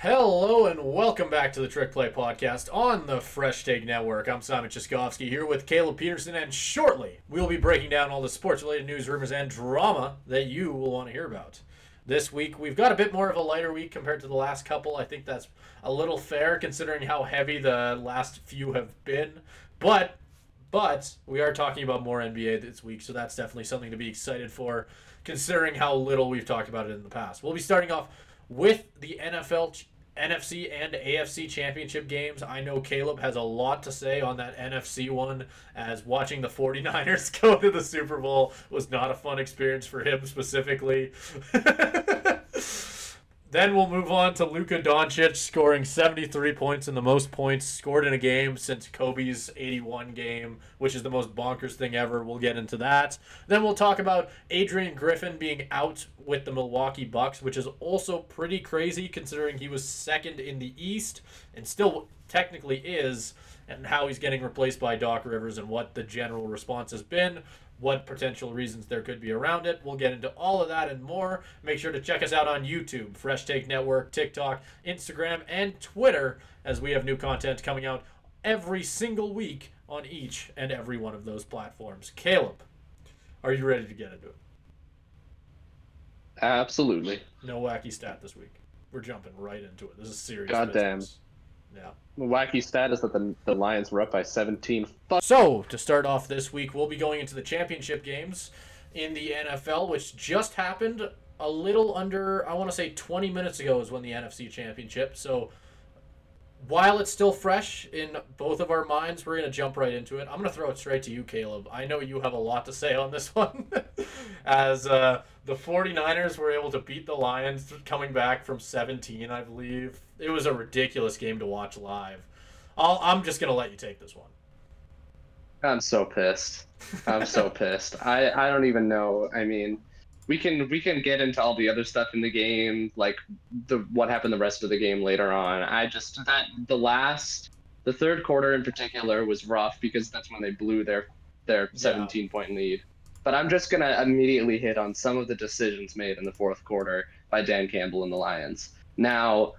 Hello and welcome back to the Trick Play Podcast on the Fresh Take Network. I'm Simon Chiskovsky here with Caleb Peterson, and shortly we'll be breaking down all the sports related news, rumors, and drama that you will want to hear about. This week we've got a bit more of a lighter week compared to the last couple. I think that's a little fair considering how heavy the last few have been. But but we are talking about more NBA this week, so that's definitely something to be excited for, considering how little we've talked about it in the past. We'll be starting off with the NFL, NFC, and AFC championship games. I know Caleb has a lot to say on that NFC one, as watching the 49ers go to the Super Bowl was not a fun experience for him specifically. Then we'll move on to Luka Doncic scoring 73 points and the most points scored in a game since Kobe's 81 game, which is the most bonkers thing ever. We'll get into that. Then we'll talk about Adrian Griffin being out with the Milwaukee Bucks, which is also pretty crazy considering he was second in the East and still technically is, and how he's getting replaced by Doc Rivers and what the general response has been what potential reasons there could be around it. We'll get into all of that and more. Make sure to check us out on YouTube, Fresh Take Network, TikTok, Instagram, and Twitter as we have new content coming out every single week on each and every one of those platforms. Caleb, are you ready to get into it? Absolutely. No wacky stat this week. We're jumping right into it. This is serious. Goddamn. business. Yeah. Wacky stat is that the, the Lions were up by 17. So, to start off this week, we'll be going into the championship games in the NFL, which just happened a little under, I want to say 20 minutes ago is when the NFC championship. So, while it's still fresh in both of our minds, we're going to jump right into it. I'm going to throw it straight to you, Caleb. I know you have a lot to say on this one. As uh, the 49ers were able to beat the Lions coming back from 17, I believe. It was a ridiculous game to watch live. I'll, I'm just going to let you take this one. I'm so pissed. I'm so pissed. I, I don't even know. I mean, we can we can get into all the other stuff in the game, like the what happened the rest of the game later on. I just that the last the third quarter in particular was rough because that's when they blew their their 17 point lead. But I'm just gonna immediately hit on some of the decisions made in the fourth quarter by Dan Campbell and the Lions. Now,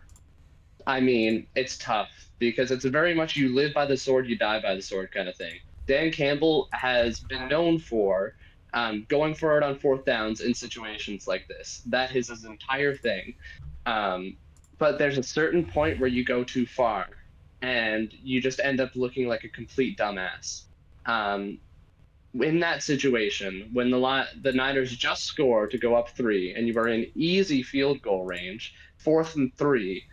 I mean, it's tough because it's very much you live by the sword, you die by the sword kind of thing. Dan Campbell has been known for um, going for it on fourth downs in situations like this. That is his entire thing. Um, but there's a certain point where you go too far and you just end up looking like a complete dumbass. Um, in that situation, when the the Niners just score to go up three and you are in easy field goal range, fourth and three,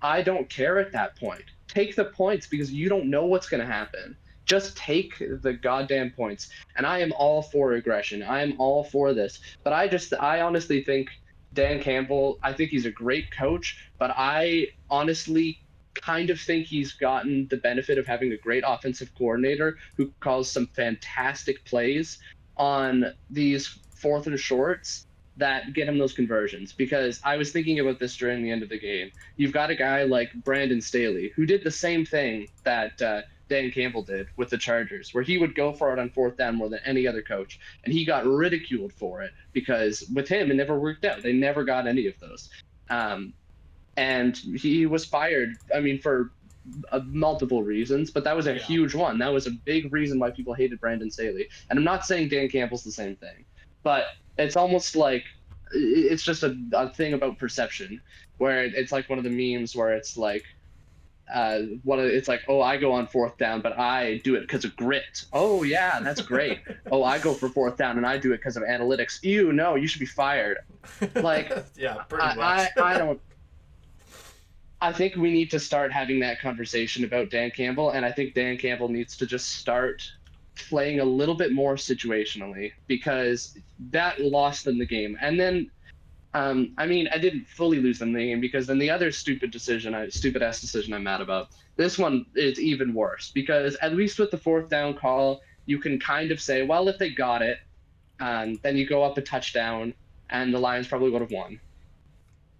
I don't care at that point. Take the points because you don't know what's going to happen. Just take the goddamn points. And I am all for aggression. I am all for this. But I just, I honestly think Dan Campbell, I think he's a great coach, but I honestly kind of think he's gotten the benefit of having a great offensive coordinator who calls some fantastic plays on these fourth and shorts that get him those conversions because I was thinking about this during the end of the game. You've got a guy like Brandon Staley who did the same thing that uh, Dan Campbell did with the Chargers, where he would go for it on fourth down more than any other coach, and he got ridiculed for it because with him it never worked out. They never got any of those, um, and he was fired. I mean, for uh, multiple reasons, but that was a Yeah. huge one. That was a big reason why people hated Brandon Staley. And I'm not saying Dan Campbell's the same thing, but it's almost like it's just a, a thing about perception where it's like one of the memes where it's like uh what it's like oh i go on fourth down but i do it because of grit oh yeah that's great oh i go for fourth down and i do it because of analytics you no you should be fired Like, yeah, pretty I, much. I, I don't I think we need to start having that conversation about Dan Campbell, and I think Dan Campbell needs to just start playing a little bit more situationally because that lost them the game. And then, um, I mean, I didn't fully lose them the game because then the other stupid decision, I stupid ass decision I'm mad about. This one is even worse because at least with the fourth down call, you can kind of say, well, if they got it, um, then you go up a touchdown, and the Lions probably would have won.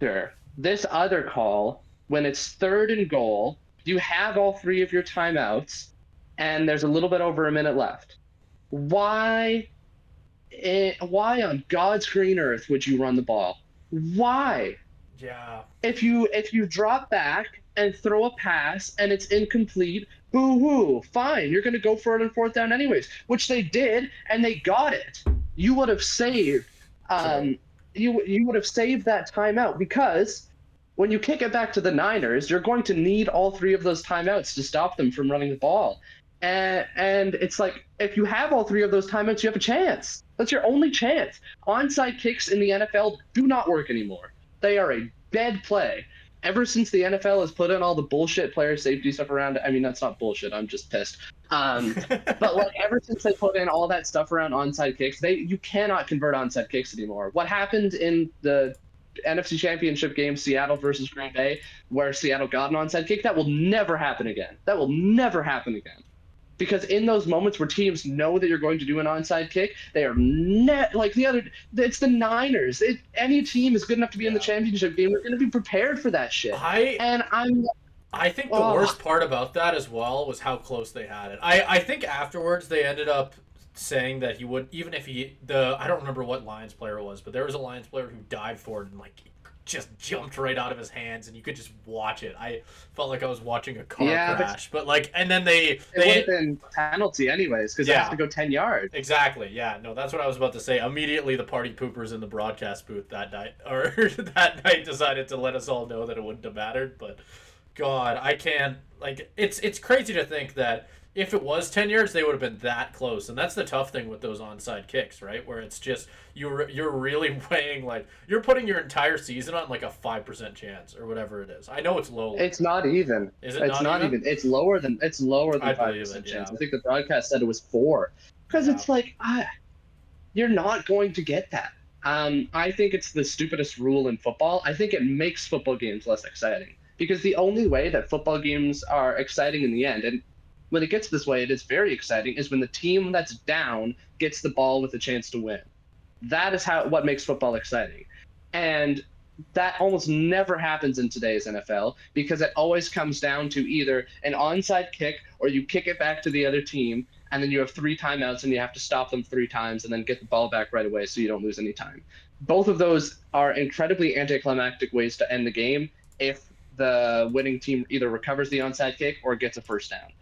Sure. This other call, when it's third and goal, you have all three of your timeouts, and there's a little bit over a minute left. Why? eh, why on God's green earth would you run the ball? Why? Yeah. If you if you drop back and throw a pass and it's incomplete, boo hoo, fine. You're gonna go for it on fourth down anyways, which they did, and they got it. You would have saved um you you would have saved that timeout because when you kick it back to the Niners, you're going to need all three of those timeouts to stop them from running the ball. And, and it's like if you have all three of those timeouts, you have a chance. That's your only chance. Onside kicks in the NFL do not work anymore. They are a dead play. Ever since the NFL has put in all the bullshit player safety stuff around, I mean that's not bullshit. I'm just pissed. Um, but like ever since they put in all that stuff around onside kicks, they you cannot convert onside kicks anymore. What happened in the NFC Championship game, Seattle versus Green Bay, where Seattle got an onside kick, that will never happen again. That will never happen again. Because in those moments where teams know that you're going to do an onside kick, they are net like the other. It's the Niners. It, any team is good enough to be in the championship game. We're going to be prepared for that shit. I And I'm I think the Oh. worst part about that as well was how close they had it. I, I think afterwards they ended up saying that he would even if he the I don't remember what Lions player was, but there was a Lions player who dived for it and like just jumped right out of his hands and you could just watch it. I felt like I was watching a car Yeah, crash. But, like and then they it would they have been penalty anyways because Yeah. has to go ten yards. Exactly. Yeah. No, that's what I was about to say. Immediately, the party poopers in the broadcast booth that night, or that night, decided to let us all know that it wouldn't have mattered. But God, I can't. Like, it's it's crazy to think that if it was ten yards, they would have been that close. And that's the tough thing with those onside kicks, right? Where it's just you're you're really weighing like you're putting your entire season on like a five percent chance or whatever it is. I know it's low. It's not even. Is it it's not not, even? even? It's lower than it's lower than 5% it, chance. I think the broadcast said it was four. Because Yeah. it's like, ah, you're not going to get that. Um, I think it's the stupidest rule in football. I think it makes football games less exciting because the only way that football games are exciting in the end, and when it gets this way, it is very exciting, is when the team that's down gets the ball with a chance to win. That is how what makes football exciting, and that almost never happens in today's NFL because it always comes down to either an onside kick or you kick it back to the other team and then you have three timeouts and you have to stop them three times and then get the ball back right away so you don't lose any time. Both of those are incredibly anticlimactic ways to end the game if the winning team either recovers the onside kick or gets a first down.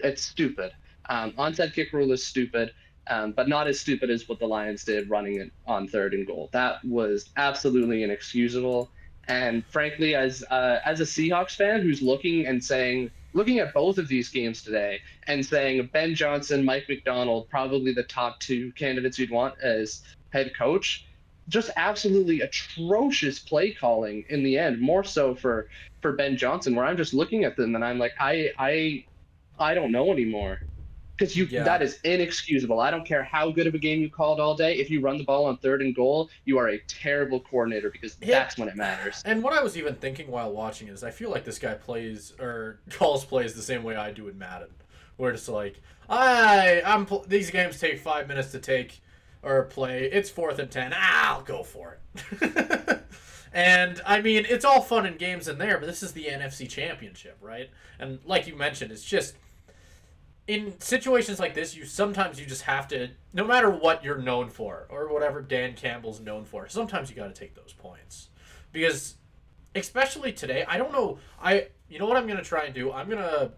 It's stupid. Um, onside kick rule is stupid, um, but not as stupid as what the Lions did running it on third and goal. That was absolutely inexcusable. And frankly, as uh, as a Seahawks fan who's looking and saying, looking at both of these games today and saying Ben Johnson, Mike Macdonald, probably the top two candidates you'd want as head coach, just absolutely atrocious play calling in the end. More so for for Ben Johnson, where I'm just looking at them and I'm like, I I I don't know anymore. Because you Yeah. that is inexcusable. I don't care how good of a game you called all day. If you run the ball on third and goal, you are a terrible coordinator because Yeah. that's when it matters. And what I was even thinking while watching is I feel like this guy plays or calls plays the same way I do in Madden, where it's like I I'm pl- these games take five minutes to take or play. It's fourth and ten. I'll go for it. and I mean, it's all fun and games in there, but this is the NFC Championship, right? And like you mentioned, it's just in situations like this, you sometimes you just have to, no matter what you're known for or whatever Dan Campbell's known for, sometimes you got to take those points because, especially today, I don't know. I you know what I'm gonna try and do? I'm gonna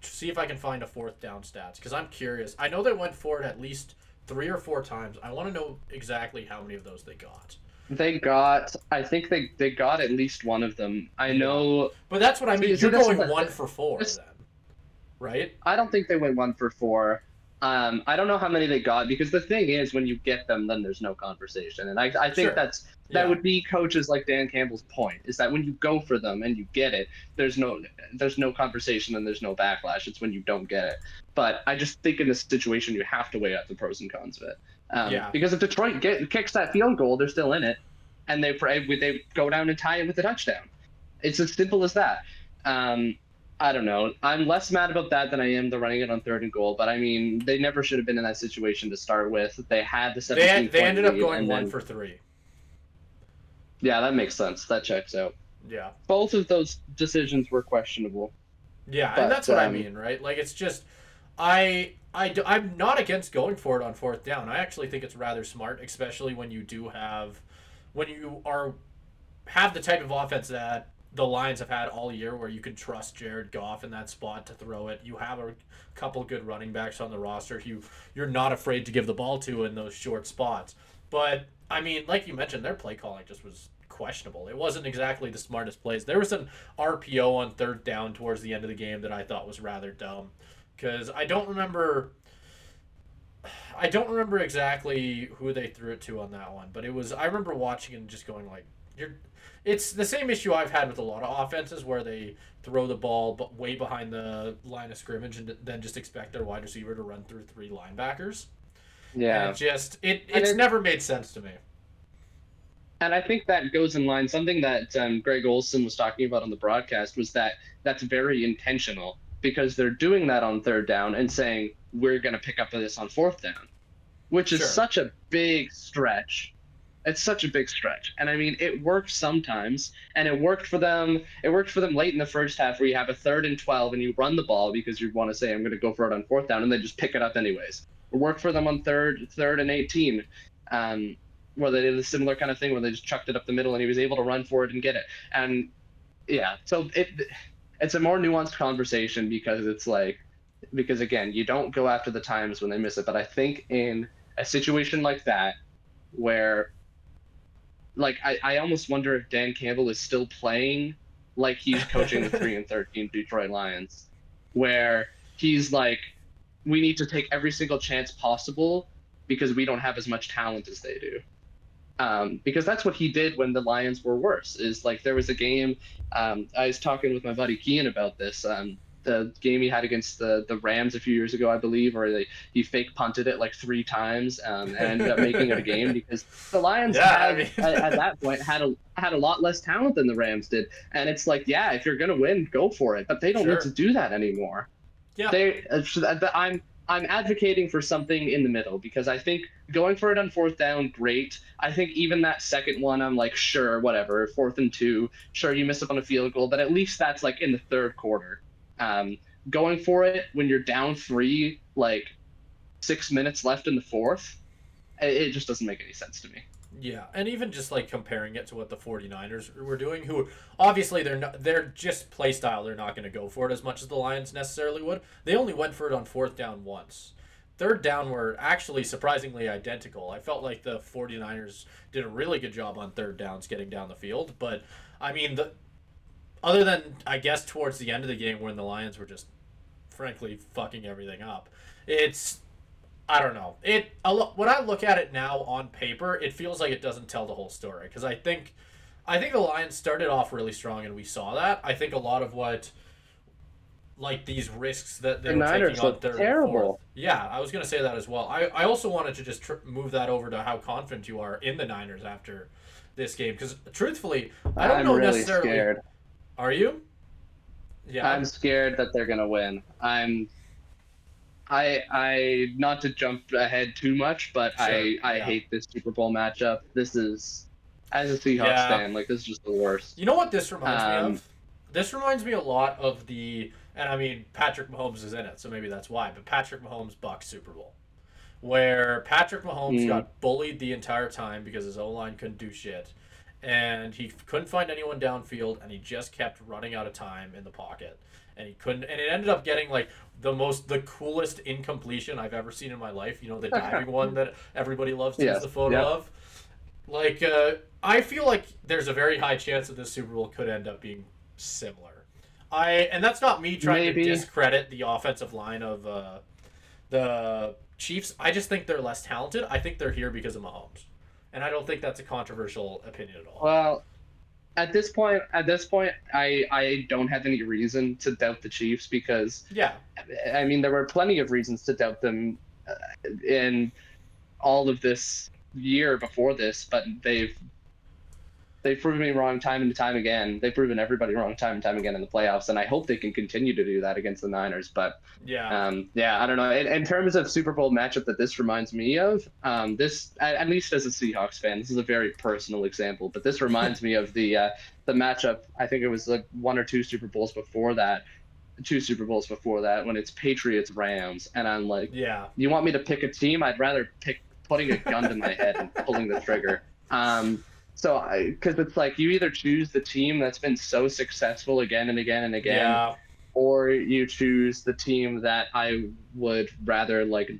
see if I can find a fourth down stats because I'm curious. I know they went for it at least three or four times. I want to know exactly how many of those they got. They got, I think they they got at least one of them. I know. But that's what I mean. See, You're going one for four this- then, right? I don't think they went one for four. Um, I don't know how many they got because the thing is, when you get them, then there's no conversation, and I, I think Sure. that's that Yeah. would be coaches like Dan Campbell's point is that when you go for them and you get it, there's no there's no conversation and there's no backlash. It's when you don't get it. But I just think in this situation, you have to weigh out the pros and cons of it. Um, Yeah. Because if Detroit get, kicks that field goal, they're still in it, and they they go down and tie it with a touchdown. It's as simple as that. Um, I don't know. I'm less mad about that than I am the running it on third and goal. But I mean, they never should have been in that situation to start with. They had the 17 They, they ended up going one then- for three. Yeah, that makes sense. That checks out. Yeah. Both of those decisions were questionable. Yeah, But, and that's what I um, mean, right? Like it's just I, I, I'm not against going for it on fourth down. I actually think it's rather smart, especially when you do have when you are have the type of offense that the Lions have had all year, where you can trust Jared Goff in that spot to throw it. You have a couple good running backs on the roster. You you're not afraid to give the ball to in those short spots. But I mean, like you mentioned, their play calling just was questionable. It wasn't exactly the smartest plays. There was an RPO on third down towards the end of the game that I thought was rather dumb because I don't remember. I don't remember exactly who they threw it to on that one, but it was. I remember watching and just going like, "You're." It's the same issue I've had with a lot of offenses where they throw the ball but way behind the line of scrimmage and then just expect their wide receiver to run through three linebackers. Yeah, and it just it it's it, never made sense to me. And I think that goes in line. Something that um, Greg Olsen was talking about on the broadcast was that that's very intentional because they're doing that on third down and saying we're going to pick up this on fourth down, which is sure. such a big stretch. It's such a big stretch. And I mean, it worked sometimes, and it worked for them. It worked for them late in the first half where you have a third and 12 and you run the ball because you want to say, I'm going to go for it on fourth down, and they just pick it up anyways. It worked for them on third, third and 18. Um, where they did a similar kind of thing where they just chucked it up the middle and he was able to run for it and get it. And yeah, so it it's a more nuanced conversation because it's like because again, you don't go after the times when they miss it, but I think in a situation like that where like I, I almost wonder if Dan Campbell is still playing like he's coaching the 3 and 13 Detroit Lions where he's like we need to take every single chance possible because we don't have as much talent as they do um, because that's what he did when the Lions were worse. Is like there was a game. Um, I was talking with my buddy Kean about this. Um, the game he had against the the Rams a few years ago, I believe, where they, he fake punted it like three times um, and ended up making it a game because the Lions yeah, had, I mean... at, at, that point had a had a lot less talent than the Rams did, and it's like, yeah, if you're gonna win, go for it, but they don't sure. need to do that anymore. Yeah, they. Uh, I'm I'm advocating for something in the middle because I think going for it on fourth down, great. I think even that second one, I'm like, sure, whatever. Fourth and two, sure, you miss up on a field goal, but at least that's like in the third quarter. Um, going for it when you're down three, like six minutes left in the fourth, it just doesn't make any sense to me. Yeah, and even just like comparing it to what the 49ers were doing, who obviously they're not, they're just play style, they're not going to go for it as much as the Lions necessarily would. They only went for it on fourth down once. Third down were actually surprisingly identical. I felt like the 49ers did a really good job on third downs getting down the field, but I mean the other than I guess towards the end of the game when the Lions were just frankly fucking everything up. It's I don't know. It when I look at it now on paper, it feels like it doesn't tell the whole story because I think I think the Lions started off really strong and we saw that. I think a lot of what like these risks that they the were Niners taking on third terrible. Yeah, I was gonna say that as well. I, I also wanted to just tr- move that over to how confident you are in the Niners after this game because truthfully, I don't I'm know really necessarily. Scared. Are you? Yeah. I'm scared that they're gonna win. I'm I I not to jump ahead too much, but sure, I I yeah. hate this Super Bowl matchup. This is as a Seahawks yeah. fan, like this is just the worst. You know what this reminds um, me of? This reminds me a lot of the and I mean Patrick Mahomes is in it, so maybe that's why. But Patrick Mahomes Bucks Super Bowl, where Patrick Mahomes mm. got bullied the entire time because his O line couldn't do shit, and he couldn't find anyone downfield, and he just kept running out of time in the pocket and he couldn't and it ended up getting like the most the coolest incompletion I've ever seen in my life. You know, the diving one that everybody loves to yes. use the photo yep. of. Like uh, I feel like there's a very high chance that this Super Bowl could end up being similar. I and that's not me trying Maybe. to discredit the offensive line of uh, the Chiefs. I just think they're less talented. I think they're here because of Mahomes. And I don't think that's a controversial opinion at all. Well, at this point at this point i i don't have any reason to doubt the chiefs because yeah i mean there were plenty of reasons to doubt them uh, in all of this year before this but they've they've proven me wrong time and time again. They've proven everybody wrong time and time again in the playoffs, and I hope they can continue to do that against the Niners. But yeah, um, yeah, I don't know. In, in, terms of Super Bowl matchup that this reminds me of, um, this at, at, least as a Seahawks fan, this is a very personal example, but this reminds me of the uh, the matchup. I think it was like one or two Super Bowls before that. Two Super Bowls before that, when it's Patriots Rams, and I'm like, yeah, you want me to pick a team? I'd rather pick putting a gun to my head and pulling the trigger. Um, So, because it's like you either choose the team that's been so successful again and again and again, Yeah. or you choose the team that I would rather like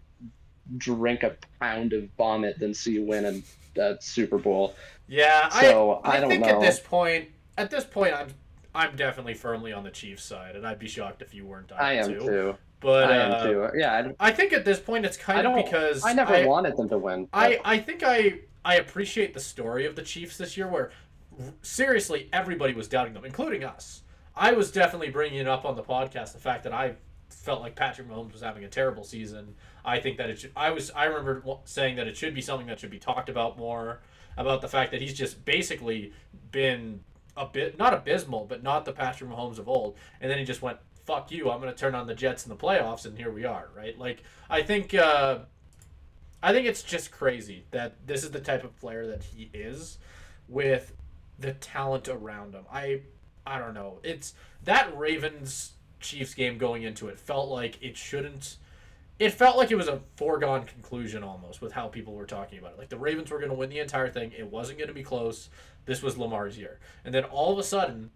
drink a pound of vomit than see win a, a Super Bowl. Yeah, So, I, I don't think know. at this point, at this point, I'm I'm definitely firmly on the Chiefs side, and I'd be shocked if you weren't. I am too. too. But I am uh, too. Yeah, I think at this point it's I, kind I of because I never I, wanted them to win. I I think I I appreciate the story of the Chiefs this year, where seriously everybody was doubting them, including us. I was definitely bringing it up on the podcast the fact that I felt like Patrick Mahomes was having a terrible season. I think that it should. I was. I remember saying that it should be something that should be talked about more. About the fact that he's just basically been a bit not abysmal, but not the Patrick Mahomes of old. And then he just went, "Fuck you! I'm going to turn on the Jets in the playoffs," and here we are. Right? Like I think. Uh, I think it's just crazy that this is the type of player that he is, with the talent around him. I I don't know. It's that Ravens Chiefs game going into it felt like it shouldn't. It felt like it was a foregone conclusion almost with how people were talking about it. Like the Ravens were going to win the entire thing. It wasn't going to be close. This was Lamar's year, and then all of a sudden,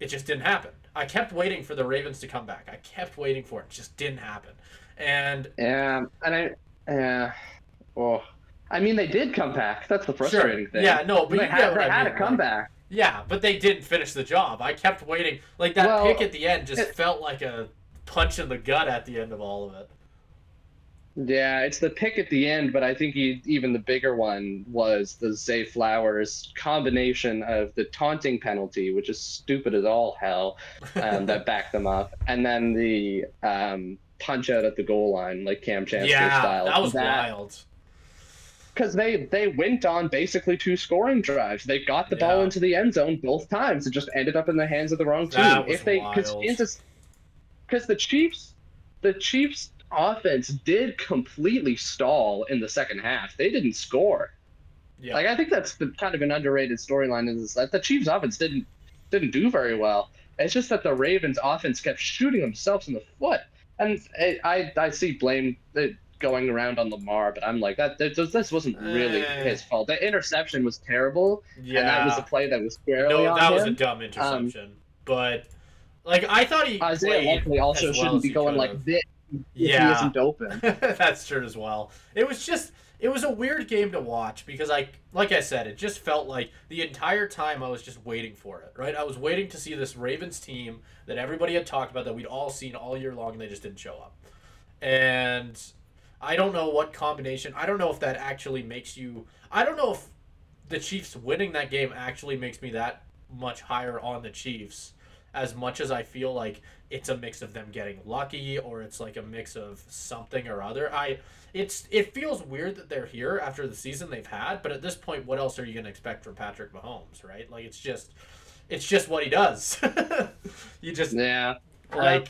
it just didn't happen. I kept waiting for the Ravens to come back. I kept waiting for it. It just didn't happen. And Yeah, and I. Yeah. Oh. I mean, they did come back. That's the frustrating sure, thing. yeah, no, but they you had, they I had mean. a like- comeback. Yeah, but they didn't finish the job. I kept waiting. Like that Well, pick at the end just it- felt like a punch in the gut at the end of all of it. Yeah, it's the pick at the end, but I think he, even the bigger one was the Zay Flowers combination of the taunting penalty, which is stupid as all hell, um, that backed them up, and then the um, punch out at the goal line, like Kam Chancellor style. yeah, style. that was wild. Because they they went on basically two scoring drives. They got the ball into the end zone both times. It just ended up in the hands of the wrong team. That was if they because because the Chiefs the Chiefs offense did completely stall in the second half. They didn't score. Yeah, Like I think that's the kind of an underrated storyline is that the Chiefs offense didn't didn't do very well. It's just that the Ravens offense kept shooting themselves in the foot, and I I, I see blame uh, going around on Lamar, but I'm like that this, this wasn't really Eh. his fault. The interception was terrible, yeah. and that was a play that was squarely no, on that him. was a dumb interception. but like I thought he Isaiah Likely also shouldn't be going like this if he isn't open. That's true as well. It was just it was a weird game to watch because I like I said, it just felt like the entire time I was just waiting for it, right? I was waiting to see this Ravens team that everybody had talked about that we'd all seen all year long and they just didn't show up. And I don't know what combination. I don't know if that actually makes you I don't know if the Chiefs winning that game actually makes me that much higher on the Chiefs as much as I feel like it's a mix of them getting lucky or it's like a mix of something or other. I it's it feels weird that they're here after the season they've had, but at this point what else are you going to expect from Patrick Mahomes, right? Like it's just it's just what he does. you just Yeah. like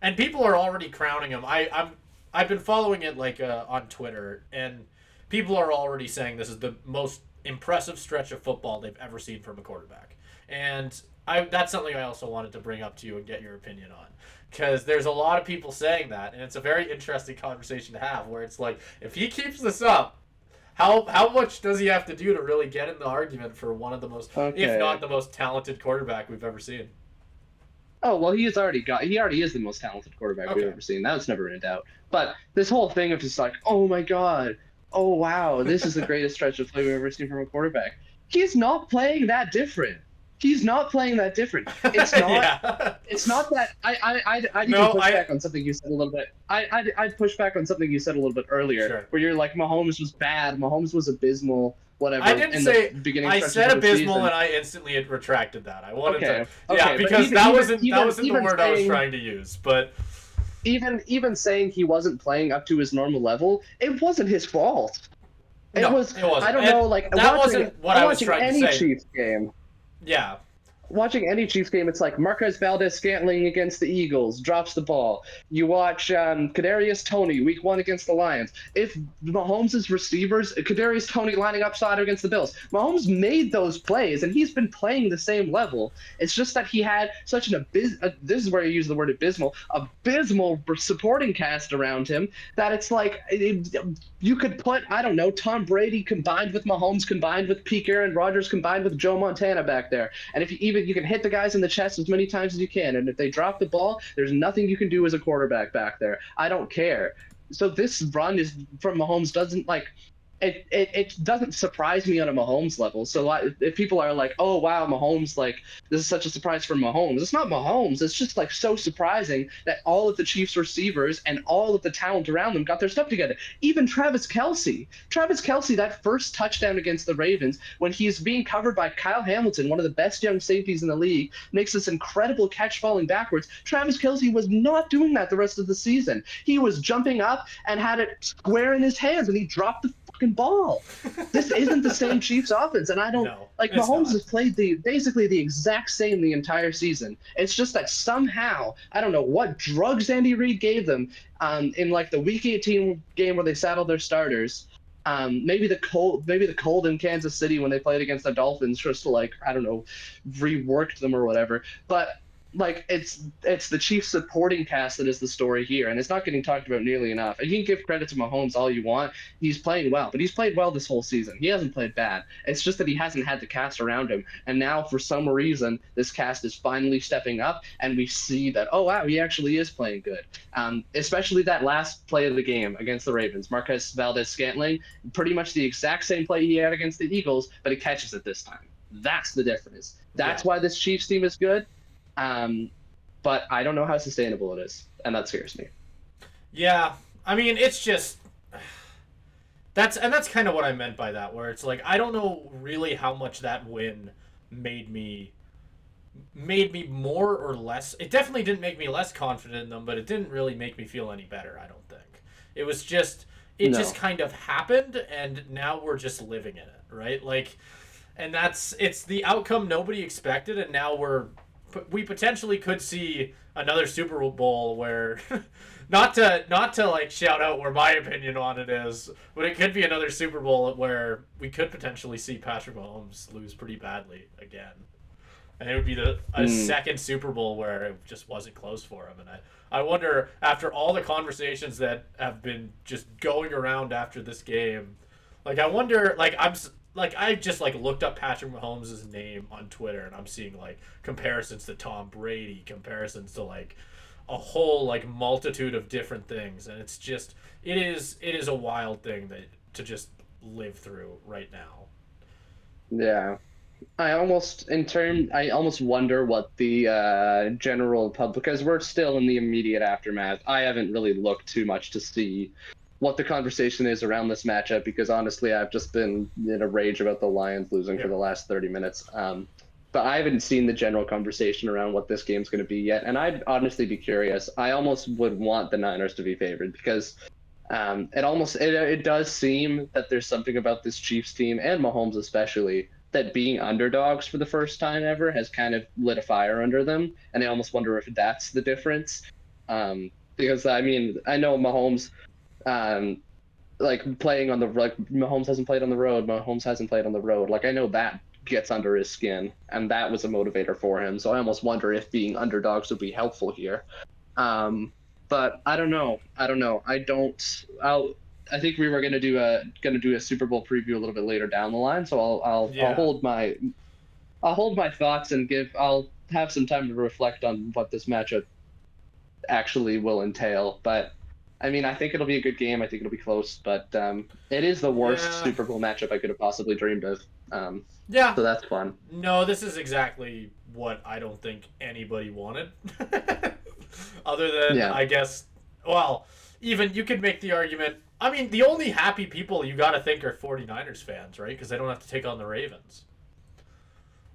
and people are already crowning him. I I'm I've been following it like uh, on Twitter and people are already saying this is the most impressive stretch of football they've ever seen from a quarterback. And I that's something I also wanted to bring up to you and get your opinion on because there's a lot of people saying that and it's a very interesting conversation to have where it's like if he keeps this up how how much does he have to do to really get in the argument for one of the most Okay. if not the most talented quarterback we've ever seen? Oh well, he's already got. He already is the most talented quarterback we've ever seen. That's never in doubt. But this whole thing of just like, oh my god, oh wow, this is the greatest stretch of play we've ever seen from a quarterback. He's not playing that different. He's not playing that different. It's not. yeah. It's not that. I I I I No, push I- back on something you said a little bit. I I I'd push back on something you said a little bit earlier, Sure. where you're like Mahomes was bad, Mahomes was abysmal, whatever. I didn't in say- the beginning. I said abysmal and I instantly retracted that. I wanted Okay, to Yeah, okay, but because even- that even- wasn't that wasn't the even word I was trying to use. But even even saying he wasn't playing up to his normal level, it wasn't his fault. It No, was. it. I don't And know. Like that watching, wasn't what I was trying to any say. Chiefs game. yeah. Watching any Chiefs game, it's like Marquez Valdes-Scantling against the Eagles drops the ball. You watch um, Kadarius Toney week one against the Lions. If Mahomes' receivers, Kadarius Toney lining up side against the Bills, Mahomes made those plays and he's been playing the same level. It's just that he had such an abys. Uh, this is where I use the word abysmal, abysmal supporting cast around him that it's like it, you could put I don't know Tom Brady combined with Mahomes combined with peak Aaron Rodgers combined with Joe Montana back there, and if you even you can hit the guys in the chest as many times as you can. And if they drop the ball, there's nothing you can do as a quarterback back there. I don't care. So this run is from Mahomes doesn't like it, it, it doesn't surprise me on a Mahomes level. So if people are like, "Oh wow, Mahomes like this is such a surprise for Mahomes," it's not Mahomes. It's just like so surprising that all of the Chiefs receivers and all of the talent around them got their stuff together. Even Travis Kelce, Travis Kelce, that first touchdown against the Ravens when he's being covered by Kyle Hamilton, one of the best young safeties in the league, makes this incredible catch falling backwards. Travis Kelce was not doing that the rest of the season. He was jumping up and had it square in his hands, and he dropped the fucking ball. This isn't the same Chiefs offense, and I don't no, like Mahomes not. has played the basically the exact same the entire season. It's just that somehow I don't know what drugs Andy Reid gave them um, in like the Week 18 game where they saddled their starters. Um, maybe the cold, maybe the cold in Kansas City when they played against the Dolphins, just to like I don't know, reworked them or whatever. But like it's it's the chief supporting cast that is the story here, and it's not getting talked about nearly enough. And you can give credit to Mahomes all you want; he's playing well, but he's played well this whole season. He hasn't played bad. It's just that he hasn't had the cast around him, and now for some reason this cast is finally stepping up, and we see that oh wow, he actually is playing good. Um, especially that last play of the game against the Ravens, Marquez Valdes-Scantling, pretty much the exact same play he had against the Eagles, but he catches it this time. That's the difference. That's yeah. why this Chiefs team is good um, but I don't know how sustainable it is, and that scares me. Yeah, I mean, it's just that's and that's kind of what I meant by that, where it's like I don't know really how much that win made me made me more or less. It definitely didn't make me less confident in them, but it didn't really make me feel any better. I don't think it was just it no. just kind of happened, and now we're just living in it, right? Like, and that's it's the outcome nobody expected, and now we're we potentially could see another Super Bowl where not to not to like shout out where my opinion on it is, but it could be another Super Bowl where we could potentially see Patrick Mahomes lose pretty badly again. And it would be the a mm. second Super Bowl where it just wasn't close for him. And I, I wonder after all the conversations that have been just going around after this game, like I wonder like I'm like I just like looked up Patrick Mahomes' name on Twitter and I'm seeing like comparisons to Tom Brady, comparisons to like a whole like multitude of different things and it's just it is it is a wild thing that to just live through right now. Yeah. I almost in turn I almost wonder what the uh, general public because we're still in the immediate aftermath. I haven't really looked too much to see what the conversation is around this matchup because honestly, I've just been in a rage about the Lions losing yeah. for the last 30 minutes. Um, but I haven't seen the general conversation around what this game's going to be yet, and I'd honestly be curious. I almost would want the Niners to be favored because um, it almost it, it does seem that there's something about this Chiefs team and Mahomes especially that being underdogs for the first time ever has kind of lit a fire under them, and I almost wonder if that's the difference. Um, because I mean, I know Mahomes um, like playing on the like Mahomes hasn't played on the road. Mahomes hasn't played on the road. Like I know that gets under his skin, and that was a motivator for him. So I almost wonder if being underdogs would be helpful here. Um, but I don't know. I don't know. I don't. I'll. I think we were gonna do a gonna do a Super Bowl preview a little bit later down the line. So I'll I'll, yeah. I'll hold my I'll hold my thoughts and give. I'll have some time to reflect on what this matchup actually will entail. But I mean, I think it'll be a good game. I think it'll be close, but um, it is the worst yeah. Super Bowl matchup I could have possibly dreamed of. Um, yeah. So that's fun. No, this is exactly what I don't think anybody wanted. Other than, yeah. I guess, well, even you could make the argument. I mean, the only happy people you got to think are 49ers fans, right? Because they don't have to take on the Ravens.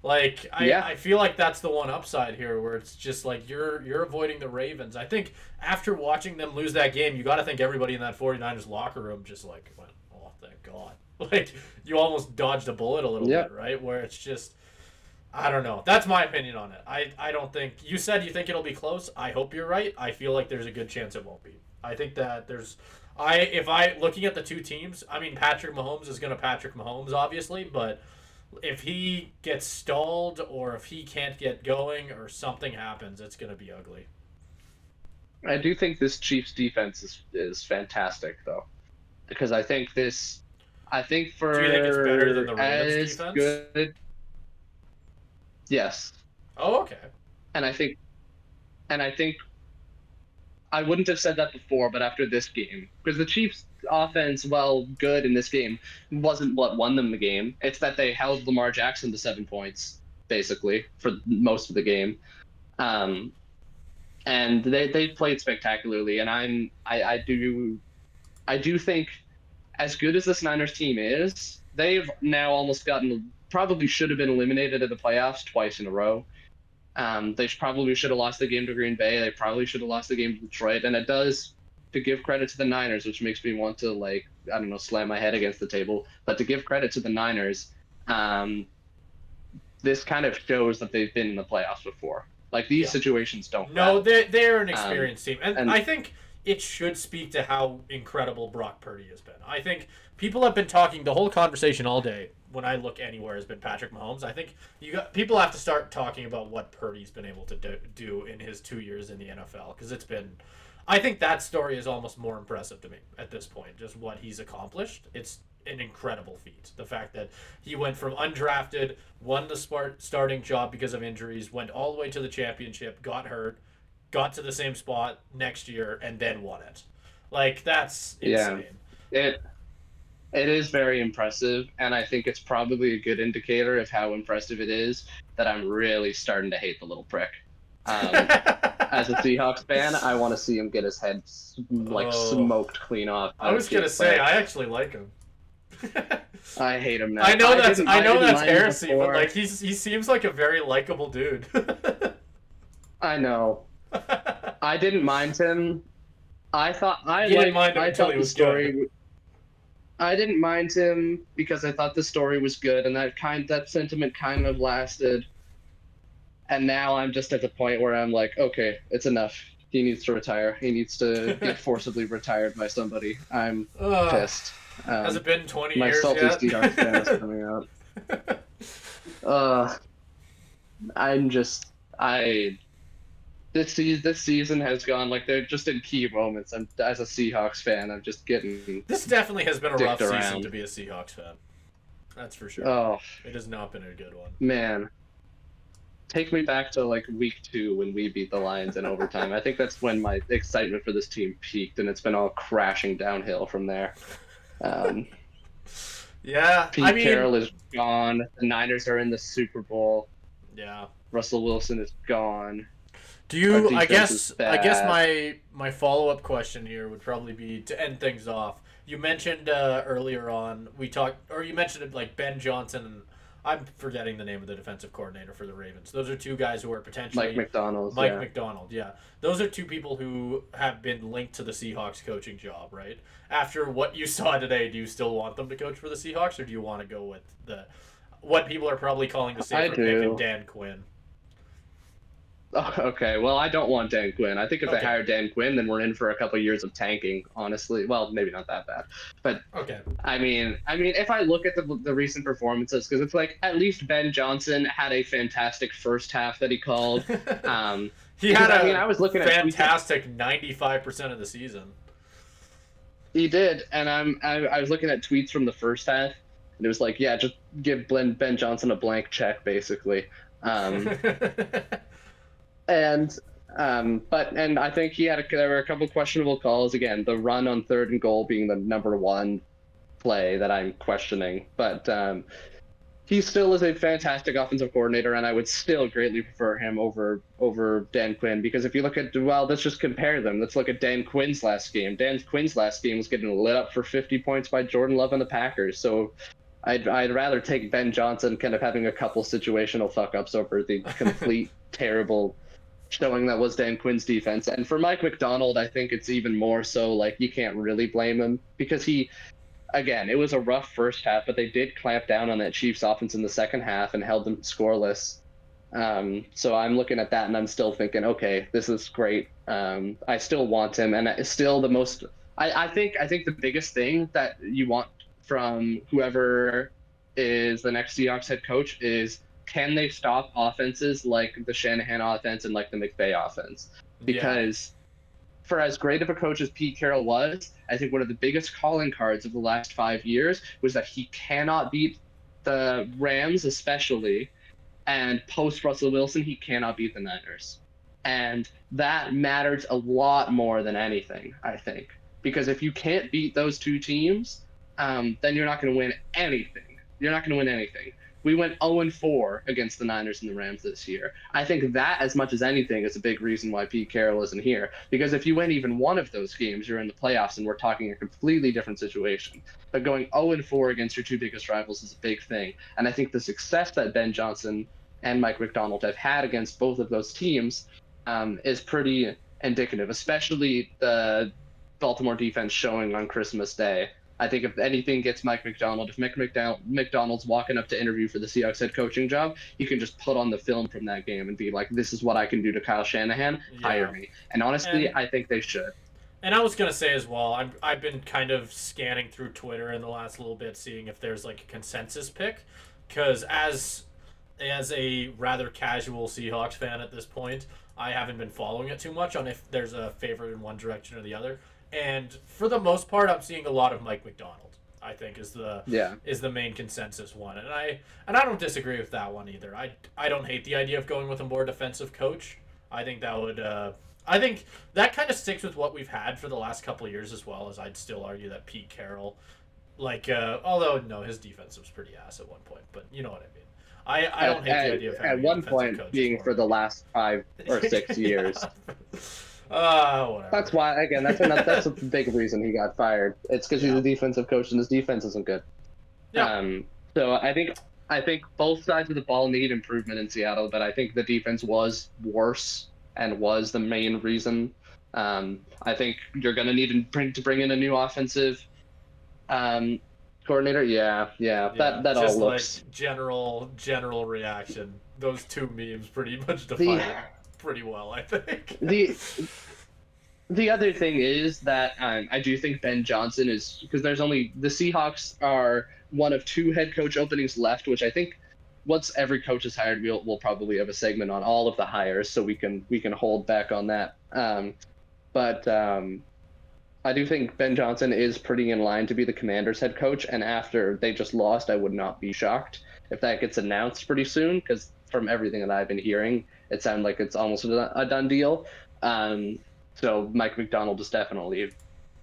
Like I, yeah. I feel like that's the one upside here where it's just like you're you're avoiding the Ravens. I think after watching them lose that game, you got to think everybody in that 49ers locker room just like went, "Oh, thank God." Like you almost dodged a bullet a little bit, right? Where it's just I don't know. That's my opinion on it. I, I don't think you said you think it'll be close. I hope you're right. I feel like there's a good chance it won't be. I think that there's I if I looking at the two teams, I mean Patrick Mahomes is going to Patrick Mahomes obviously, but if he gets stalled or if he can't get going or something happens, it's going to be ugly. I do think this Chiefs defense is is fantastic though, because I think this, I think for Do you think it's better than the Ravens defense? good. Yes, Oh, okay. and I think, and I think, I wouldn't have said that before, but after this game, because the Chiefs' offense, while good in this game, wasn't what won them the game. It's that they held Lamar Jackson to seven points basically for most of the game. Um, and they, they played spectacularly and I'm I, I do I do think as good as this Niners team is, they've now almost gotten probably should have been eliminated in the playoffs twice in a row. Um, they probably should have lost the game to Green Bay. They probably should have lost the game to Detroit. And it does to give credit to the Niners, which makes me want to like I don't know slam my head against the table. But to give credit to the Niners, um, this kind of shows that they've been in the playoffs before. Like these Yeah. situations don't. No, happen. they're, they're an experienced team. And, and- I think it should speak to how incredible Brock Purdy has been. I think people have been talking, the whole conversation all day, when I look anywhere, has been Patrick Mahomes. I think you got people have to start talking about what Purdy's been able to do, do in his two years in the NFL. Because it's been. I think that story is almost more impressive to me at this point, just what he's accomplished. It's an incredible feat. The fact that he went from undrafted, won the start, starting job because of injuries, went all the way to the championship, got hurt, got to the same spot next year, and then won it. Like that's Yeah. It it is very impressive, and I think it's probably a good indicator of how impressive it is that I'm really starting to hate the little prick. Um, as a Seahawks fan, I want to see him get his head like Oh. smoked clean off. I was gonna say I actually like him. I hate him now. I know that's I know that's heresy, but like he's he seems like a very likable dude. I know. I didn't mind him. I thought I You didn't liked- mind him I thought he the story. good. I didn't mind him because I thought the story was good, and that kind that sentiment kind of lasted. And now I'm just at the point where I'm like, okay, it's enough. He needs to retire. He needs to get forcibly retired by somebody. I'm Ugh. pissed. Has Um, it been twenty my years salty yet? Seahawks fan is coming out. Uh, I'm just I. This season, this season has gone like they're just in key moments. And as a Seahawks fan, I'm just getting This definitely has been a rough season to be a Seahawks fan. That's for sure. oh It has not been a good one. man. Take me back to like week two when we beat the Lions in overtime. I think that's when my excitement for this team peaked, and it's been all crashing downhill from there. Um, Yeah, Pete I mean, Carroll is gone. The Niners are in the Super Bowl. yeah. Russell Wilson is gone. Do you? I guess. I guess my my follow up question here would probably be to end things off. You mentioned uh, earlier on we talked, or you mentioned like Ben Johnson and I'm forgetting the name of the defensive coordinator for the Ravens. Those are two guys who are potentially Mike Macdonald. Mike yeah. Macdonald, yeah. Those are two people who have been linked to the Seahawks coaching job, right? After what you saw today, do you still want them to coach for the Seahawks, or do you want to go with the what people are probably calling the safer pick and Dan Quinn? Oh, okay, well, I don't want Dan Quinn. I think if Okay. they hire Dan Quinn, then we're in for a couple years of tanking. Honestly, well, maybe not that bad, but Okay. I mean, I mean, if I look at the the recent performances, because it's like at least Ben Johnson had a fantastic first half that he called. Um, he had a I mean, I was looking at fantastic ninety-five percent of the season. He did, and I'm I, I was looking at tweets from the first half, and it was like, yeah, just give Ben Ben Johnson a blank check, basically. Um, and um, but and I think he had a, there were a couple questionable calls again. The run on third and goal being the number one play that I'm questioning, but um, he still is a fantastic offensive coordinator, and I would still greatly prefer him over over Dan Quinn because if you look at well, let's just compare them. Let's look at Dan Quinn's last game. Dan Quinn's last game was getting lit up for 50 points by Jordan Love and the Packers. So. I'd, I'd rather take Ben Johnson kind of having a couple situational fuck ups over the complete terrible showing that was Dan Quinn's defense. And for Mike Macdonald, I think it's even more so like you can't really blame him because he, again, it was a rough first half, but they did clamp down on that Chiefs offense in the second half and held them scoreless. Um, so I'm looking at that and I'm still thinking, okay, this is great. Um, I still want him, and it's still the most. I, I think I think the biggest thing that you want from whoever is the next Seahawks head coach is can they stop offenses like the Shanahan offense and like the McVay offense? Because yeah. for as great of a coach as Pete Carroll was, I think one of the biggest calling cards of the last five years was that he cannot beat the Rams, especially, and post Russell Wilson, he cannot beat the Niners. And that matters a lot more than anything, I think. Because if you can't beat those two teams, um, then you're not going to win anything. You're not going to win anything. We went 0 4 against the Niners and the Rams this year. I think that, as much as anything, is a big reason why Pete Carroll isn't here. Because if you win even one of those games, you're in the playoffs, and we're talking a completely different situation. But going 0 4 against your two biggest rivals is a big thing. And I think the success that Ben Johnson and Mike Macdonald have had against both of those teams um, is pretty indicative, especially the Baltimore defense showing on Christmas Day I think if anything gets Mike Macdonald, if Mick Macdonald, Macdonald's walking up to interview for the Seahawks head coaching job, you can just put on the film from that game and be like, "This is what I can do to Kyle Shanahan. Yeah. Hire me." And honestly, and, I think they should. And I was gonna say as well, I'm I've been kind of scanning through Twitter in the last little bit, seeing if there's like a consensus pick, because as as a rather casual Seahawks fan at this point, I haven't been following it too much on if there's a favorite in one direction or the other and for the most part, I'm seeing a lot of Mike Macdonald. I think is the yeah is the main consensus one, and I and I don't disagree with that one either. I I don't hate the idea of going with a more defensive coach. I think that would uh, I think that kind of sticks with what we've had for the last couple years as well. As I'd still argue that Pete Carroll, like uh, although no, his defense was pretty ass at one point, but you know what I mean. I, I don't hate at, the idea of at one point being for the last five or six years. Uh, whatever. That's why, again, that's another, that's a big reason he got fired. It's because he's a defensive coach and his defense isn't good. Yeah. Um, so I think I think both sides of the ball need improvement in Seattle, but I think the defense was worse and was the main reason. Um, I think you're going to need to bring to bring in a new offensive um, coordinator. Yeah, yeah, yeah that that all looks like general general reaction. Those two memes pretty much define the, it pretty well, I think. the the other thing is that um, I do think Ben Johnson is because there's only the Seahawks are one of two head coach openings left, which I think once every coach is hired, we'll, we'll probably have a segment on all of the hires, so we can we can hold back on that. Um, but um, I do think Ben Johnson is pretty in line to be the Commanders' head coach, and after they just lost, I would not be shocked if that gets announced pretty soon, because from everything that I've been hearing, it sounds like it's almost a done deal. Um, so Mike Macdonald is definitely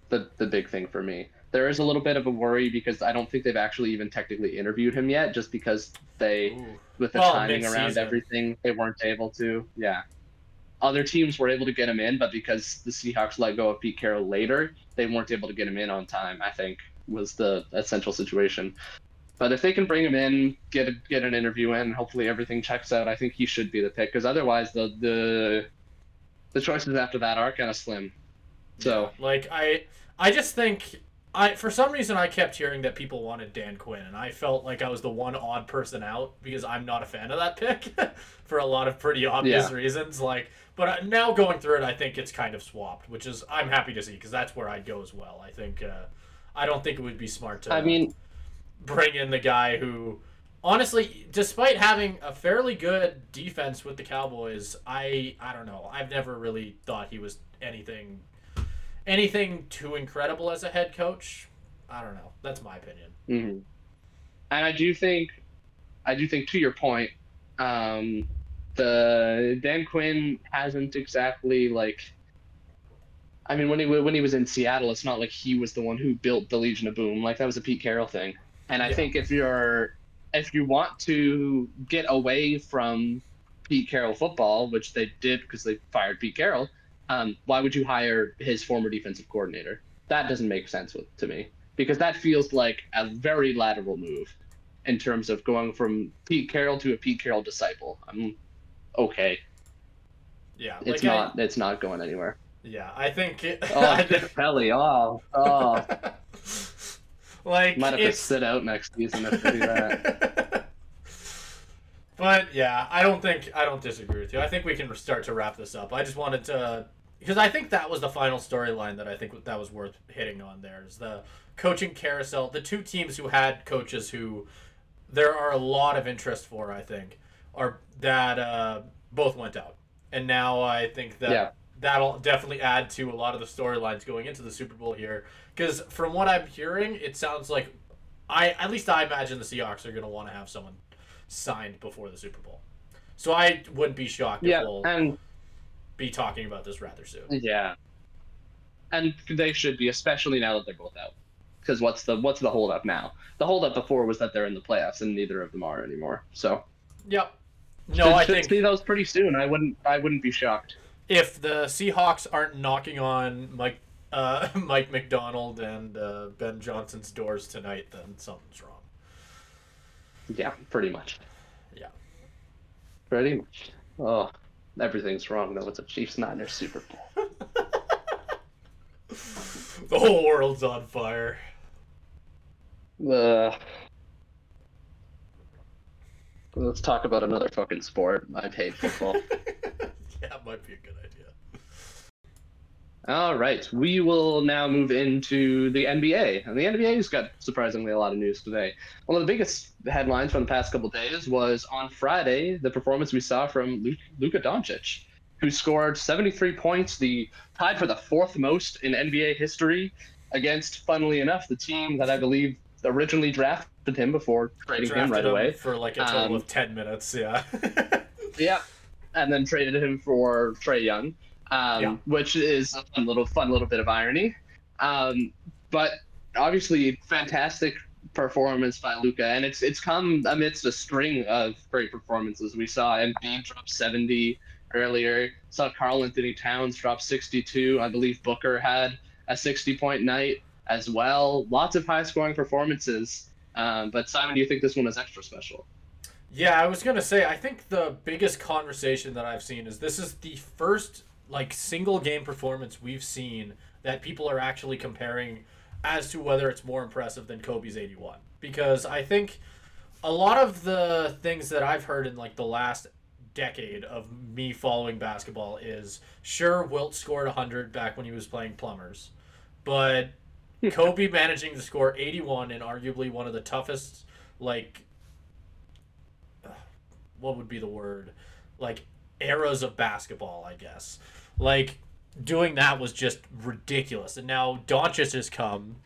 the the big thing for me. There is a little bit of a worry because I don't think they've actually even technically interviewed him yet, just because they, Ooh. with the well, timing around everything, they weren't able to. Yeah. Other teams were able to get him in, but because the Seahawks let go of Pete Carroll later, they weren't able to get him in on time. I think was the essential situation. But if they can bring him in, get a, get an interview in, hopefully everything checks out, I think he should be the pick. Because otherwise, the the the choices after that are kind of slim. So yeah, like I I just think I for some reason I kept hearing that people wanted Dan Quinn, and I felt like I was the one odd person out because I'm not a fan of that pick for a lot of pretty obvious yeah. reasons. Like, but now going through it, I think it's kind of swapped, which is I'm happy to see because that's where I'd go as well. I think uh, I don't think it would be smart to. I mean bring in the guy who honestly, despite having a fairly good defense with the Cowboys, I I don't know. I've never really thought he was anything anything too incredible as a head coach. I don't know. That's my opinion. Mm-hmm. And I do think, I do think to your point, um, the Dan Quinn hasn't exactly like. I mean, when he when he was in Seattle, it's not like he was the one who built the Legion of Boom. Like that was a Pete Carroll thing. And I yeah. think if you're if you want to get away from Pete Carroll football, which they did because they fired Pete Carroll, um, why would you hire his former defensive coordinator? That doesn't make sense with, to me because that feels like a very lateral move in terms of going from Pete Carroll to a Pete Carroll disciple. I'm okay. Yeah, it's like not. It's not going anywhere. Yeah, I think. It, oh, I think, Pelly. Oh, oh. Like might have it's... to sit out next season if we do that. But yeah, I don't think I don't disagree with you. I think we can start to wrap this up. I just wanted to because I think that was the final storyline that I think that was worth hitting on. There is the coaching carousel. The two teams who had coaches who there are a lot of interest for. I think are that uh, both went out, and now I think that Yeah. That'll definitely add to a lot of the storylines going into the Super Bowl here. Because from what I'm hearing, it sounds like I at least I imagine the Seahawks are going to want to have someone signed before the Super Bowl. So I wouldn't be shocked Yeah, if we'll and be talking about this rather soon. yeah, and they should be, especially now that they're both out. Because what's the what's the holdup now? The holdup before was that they're in the playoffs, and neither of them are anymore. So Yep. No, should, I should think see those pretty soon. I wouldn't I wouldn't be shocked. If the Seahawks aren't knocking on Mike uh, Mike Macdonald and uh, Ben Johnson's doors tonight, then something's wrong. Yeah, pretty much. Yeah. Pretty much. Oh, everything's wrong though. It's a Chiefs Niners Super Bowl. The whole world's on fire. Uh, let's talk about another fucking sport. I hate football. it might be a good idea. All right, we will now move into the NBA, and the NBA's got surprisingly a lot of news today. One of the biggest headlines from the past couple days was on Friday the performance we saw from Luka, Luka Doncic, who scored 73 points, the tied for the fourth most in NBA history, against, funnily enough, the team that I believe originally drafted him before trading him right him away. for like a total Um, of ten minutes. Yeah. Yeah, and then traded him for Trae Young, um, Yeah. which is a fun little fun little bit of irony. Um, but obviously, fantastic performance by Luka, and it's it's come amidst a string of great performances. We saw Embiid drop 70 earlier. Saw Karl-Anthony Towns drop 62. I believe Booker had a 60 point night as well. Lots of high scoring performances. Um, but Simon, do you think this one is extra special? Yeah, I was gonna say I think the biggest conversation that I've seen is this is the first like single game performance we've seen that people are actually comparing as to whether it's more impressive than Kobe's 81. Because I think a lot of the things that I've heard in like the last decade of me following basketball is sure Wilt scored 100 back when he was playing plumbers, but Kobe managing to score 81 in arguably one of the toughest like what would be the word? Like eras of basketball i guess. Like doing that was just ridiculous. And now Doncic has come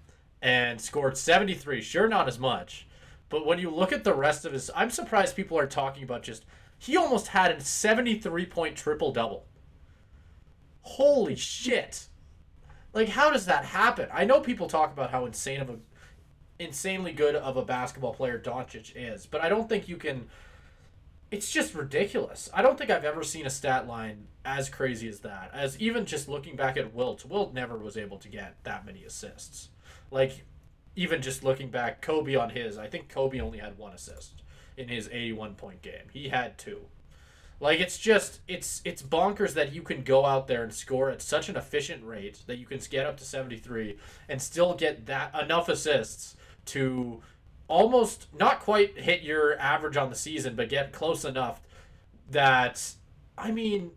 and scored 73 sure not as much. But when you look at the rest of his i'm surprised people are talking about just he almost had a 73 point triple double holy shit. Like how does that happen? I know people talk about how insane of a insanely good of a basketball player Doncic is but i don't think you can it's just ridiculous. I don't think I've ever seen a stat line as crazy as that. As even just looking back at Wilt, Wilt never was able to get that many assists. Like even just looking back, Kobe on his, I think Kobe only had one assist in his 81 point game. He had two. Like it's just it's it's bonkers that you can go out there and score at such an efficient rate that you can get up to 73 and still get that enough assists to almost not quite hit your average on the season, but get close enough that I mean,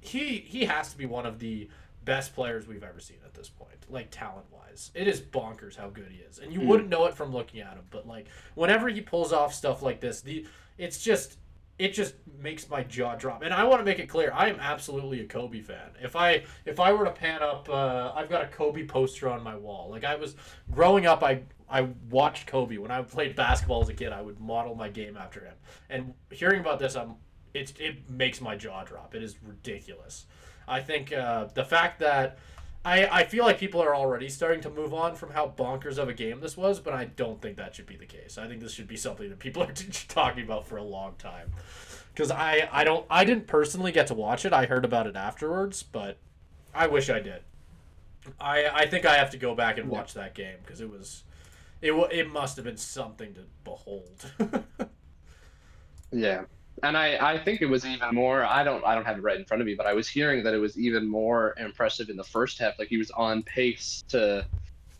he he has to be one of the best players we've ever seen at this point, like talent wise. It is bonkers how good he is, and you Mm. wouldn't know it from looking at him. But like whenever he pulls off stuff like this, the it's just it just makes my jaw drop. And I want to make it clear, I am absolutely a Kobe fan. If I if I were to pan up, uh, I've got a Kobe poster on my wall. Like I was growing up, I I watched Kobe when I played basketball as a kid. I would model my game after him. And hearing about this, I'm it it makes my jaw drop. It is ridiculous. I think uh, the fact that I, I feel like people are already starting to move on from how bonkers of a game this was, but I don't think that should be the case. I think this should be something that people are talking about for a long time. Because I, I don't I didn't personally get to watch it. I heard about it afterwards, but I wish I did. I I think I have to go back and watch that game because it was it it must have been something to behold. Yeah. And I, I think it was even more I don't I don't have it right in front of me, but I was hearing that it was even more impressive in the first half. Like he was on pace to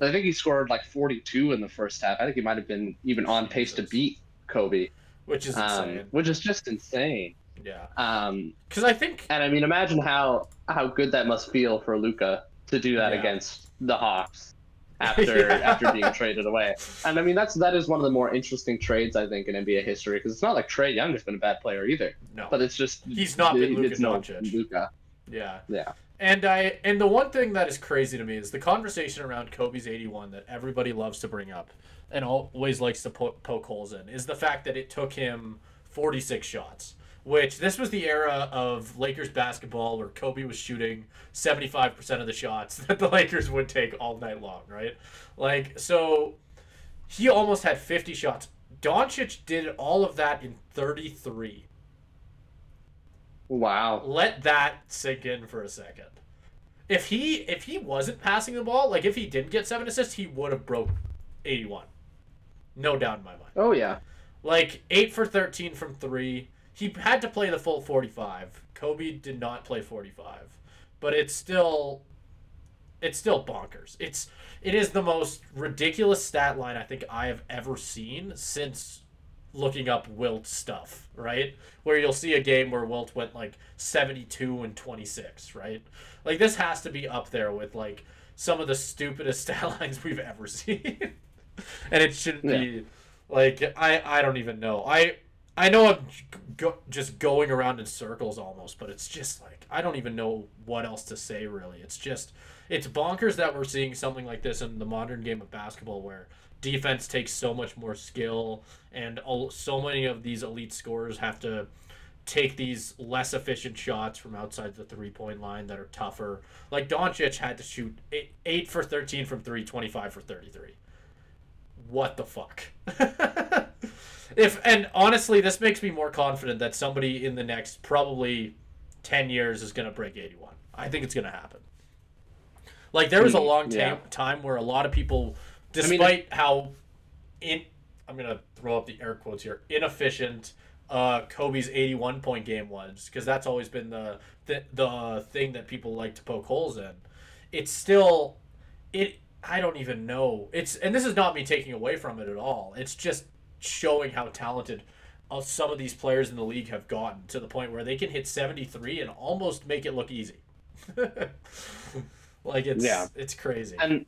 I think he scored like 42 in the first half. I think he might have been even on pace to beat Kobe. which is um, insane. which is just insane. yeah, Um, because I think and I mean, imagine how how good that must feel for Luka to do that Yeah. against the Hawks after Yeah. after being traded away. And I mean, that's that is one of the more interesting trades I think in NBA history because it's not like Trae Young has been a bad player either, no, but it's just He's not been Luka Doncic. Luka. yeah, Yeah. And I and the one thing that is crazy to me is the conversation around Kobe's 81 that everybody loves to bring up and always likes to po- poke holes in is the fact that it took him 46 shots, which this was the era of Lakers basketball where Kobe was shooting 75% of the shots that the Lakers would take all night long, right? Like so he almost had 50 shots. Doncic did all of that in 33. Wow. let that sink in for a second. If he if he wasn't passing the ball, like if he didn't get seven assists, he would have broke eighty one. No doubt in my mind. Oh yeah. Like eight for thirteen from three. He had to play the full forty five. Kobe did not play forty five. But it's still it's still bonkers. It's it is the most ridiculous stat line I think I have ever seen since looking up Wilt stuff, right? Where you'll see a game where Wilt went like 72 and 26, right? Like this has to be up there with like some of the stupidest stat lines we've ever seen. and it shouldn't be like I I don't even know. I I know I'm go, just going around in circles almost, but it's just like I don't even know what else to say really. It's just it's bonkers that we're seeing something like this in the modern game of basketball where defense takes so much more skill and so many of these elite scorers have to take these less efficient shots from outside the three point line that are tougher. Like Doncic had to shoot 8, eight for 13 from 3, 25 for 33. What the fuck? if and honestly, this makes me more confident that somebody in the next probably 10 years is going to break 81. I think it's going to happen. Like there was a Hmm, long yeah. time where a lot of people mean, despite how in I'm gonna throw up the air quotes here inefficient uh, Kobe's 81 point game was because that's always been the, the the thing that people like to poke holes in. It's still it I don't even know. It's and this is not me taking away from it at all. It's just showing how talented uh, some of these players in the league have gotten to the point where they can hit 73 and almost make it look easy. like it's Yeah. it's crazy. And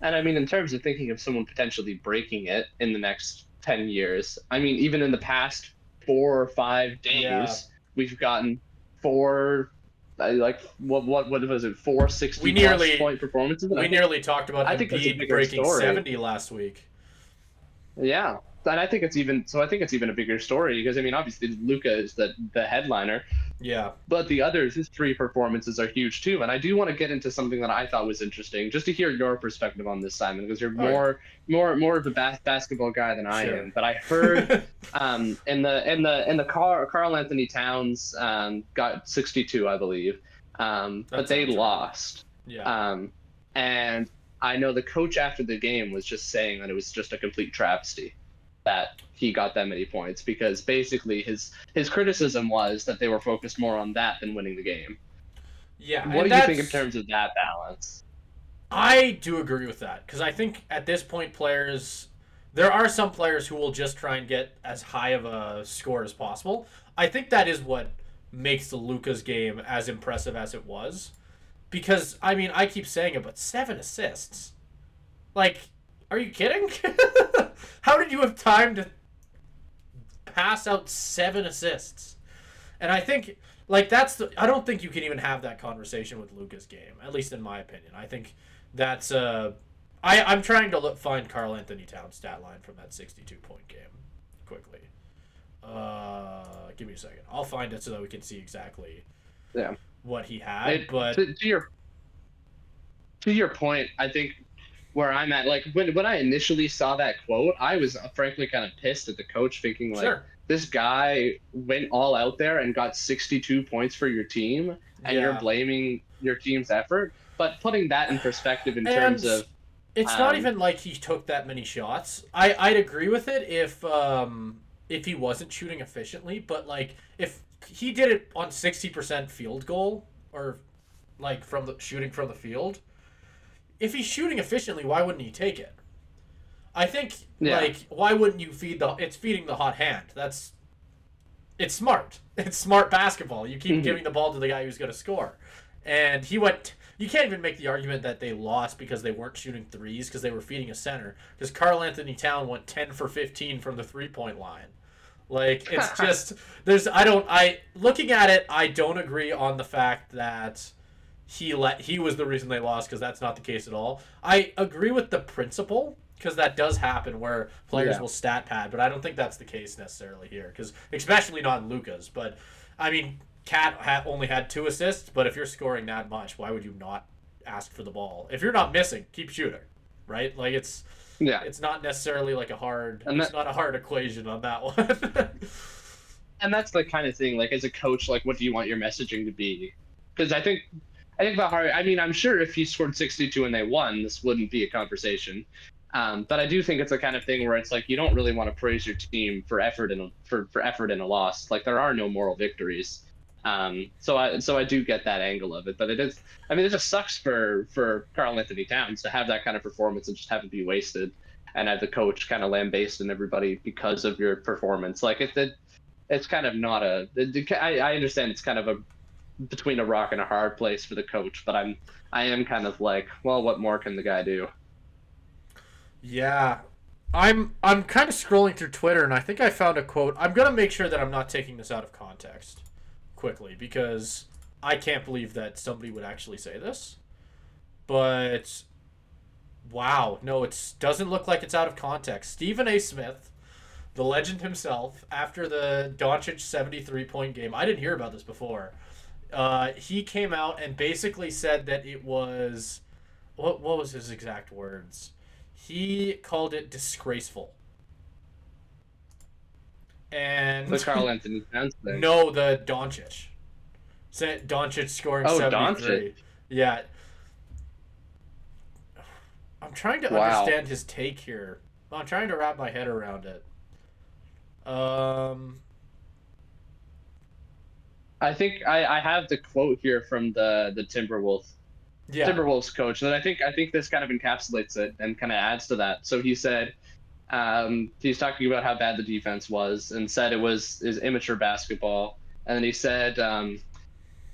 and I mean, in terms of thinking of someone potentially breaking it in the next ten years, I mean, even in the past four or five days, Yeah. we've gotten four, like what what what was it, four sixty We nearly- point performances. And I We think- nearly talked about I think Embiid bigger breaking story. 70 last week. Yeah, and I think it's even so. I think it's even a bigger story because I mean, obviously, Luka is the the headliner, Yeah. but the others, his three performances are huge too. And I do want to get into something that I thought was interesting, just to hear your perspective on this, Simon, because you're All right. more more more of a bas- basketball guy than I Sure. am. But I heard um, in the in the in the Carl, Karl-Anthony Towns um, got 62, I believe, um, but they lost. yeah. Um, and I know the coach after the game was just saying that it was just a complete travesty that he got that many points because basically his his criticism was that they were focused more on that than winning the game. yeah. What do you think in terms of that balance? I do agree with that because I think at this point, players, there are some players who will just try and get as high of a score as possible. I think that is what makes the Luka's game as impressive as it was. Because, I mean, I keep saying it, but seven assists. Like, are you kidding? How did you have time to pass out seven assists? And I think, like, that's the. I don't think you can even have that conversation with Luka's game, at least in my opinion. I think that's uh I I'm trying to look, find Karl-Anthony Towns stat line from that 62 point game quickly. Uh, give me a second. I'll find it so that we can see exactly Yeah. What he had. It- but to, to your to your point, I think where I'm at, like when when I initially saw that quote, I was uh, frankly kind of pissed at the coach, thinking like sure, this guy went all out there and got 62 points for your team, and you're blaming your team's effort. But putting that in perspective in And terms of it's not um, even like he took that many shots. I I'd agree with it if um if he wasn't shooting efficiently, but like if he did it on 60% field goal or like from the shooting from the field, if he's shooting efficiently, why wouldn't he take it? I think Yeah. like why wouldn't you feed the? It's feeding the hot hand. That's it's smart. It's smart basketball. You keep Mhm. giving the ball to the guy who's going to score, and he went. You can't even make the argument that they lost because they weren't shooting threes because they were feeding a center. Because Karl-Anthony Town went ten for fifteen from the three point line. Like it's just there's I don't I looking at it I don't agree on the fact that he let he was the reason they lost because that's not the case at all. I agree with the principle because that does happen where players Yeah. will stat pad, but I don't think that's the case necessarily here because especially not in Luka's. But I mean, KAT ha- only had two assists, but if you're scoring that much, why would you not ask for the ball? If you're not missing, keep shooting, right? Like it's Yeah. it's not necessarily like a hard And it's not a hard equation on that one. and that's the kind of thing like as a coach like what do you want your messaging to be because i think i think the hard i mean i'm sure if he scored 62 and they won this wouldn't be a conversation um, but i do think it's the kind of thing where it's like you don't really want to praise your team for effort in a, for, for effort in a loss like there are no moral victories um, so I so I do get that angle of it, but it is. I mean, it just sucks for for Karl-Anthony Towns to have that kind of performance and just have it be wasted, and have the coach kind of lambasting everybody because of your performance. Like it, it it's kind of not a. It, I, I understand it's kind of a between a rock and a hard place for the coach, but I'm I am kind of like, well, what more can the guy do? Yeah. I'm I'm kind of scrolling through Twitter and I think I found a quote. I'm to make sure that I'm not taking this out of context quickly because I can't believe that somebody would actually say this. But wow, no, it doesn't look like it's out of context. Stephen A. Smith, the legend himself, after the Doncic 73 point game, I didn't hear about this before. Uh, he came out and basically said that it was what what was his exact words? He called it disgraceful. And The Carl Anthony Towns thing. no, the Doncic. Said Doncic scoring Oh, 73. Doncic. Yeah. I'm trying to Wow. understand his take here. I'm trying to wrap my head around it. Um I think I, I have the quote here from the the Timberwolves yeah. Timberwolves coach, and I think I think this kind of encapsulates it and kind of adds to that. So he said um, he's talking about how bad the defense was, and said it was is immature basketball. And then he said, um,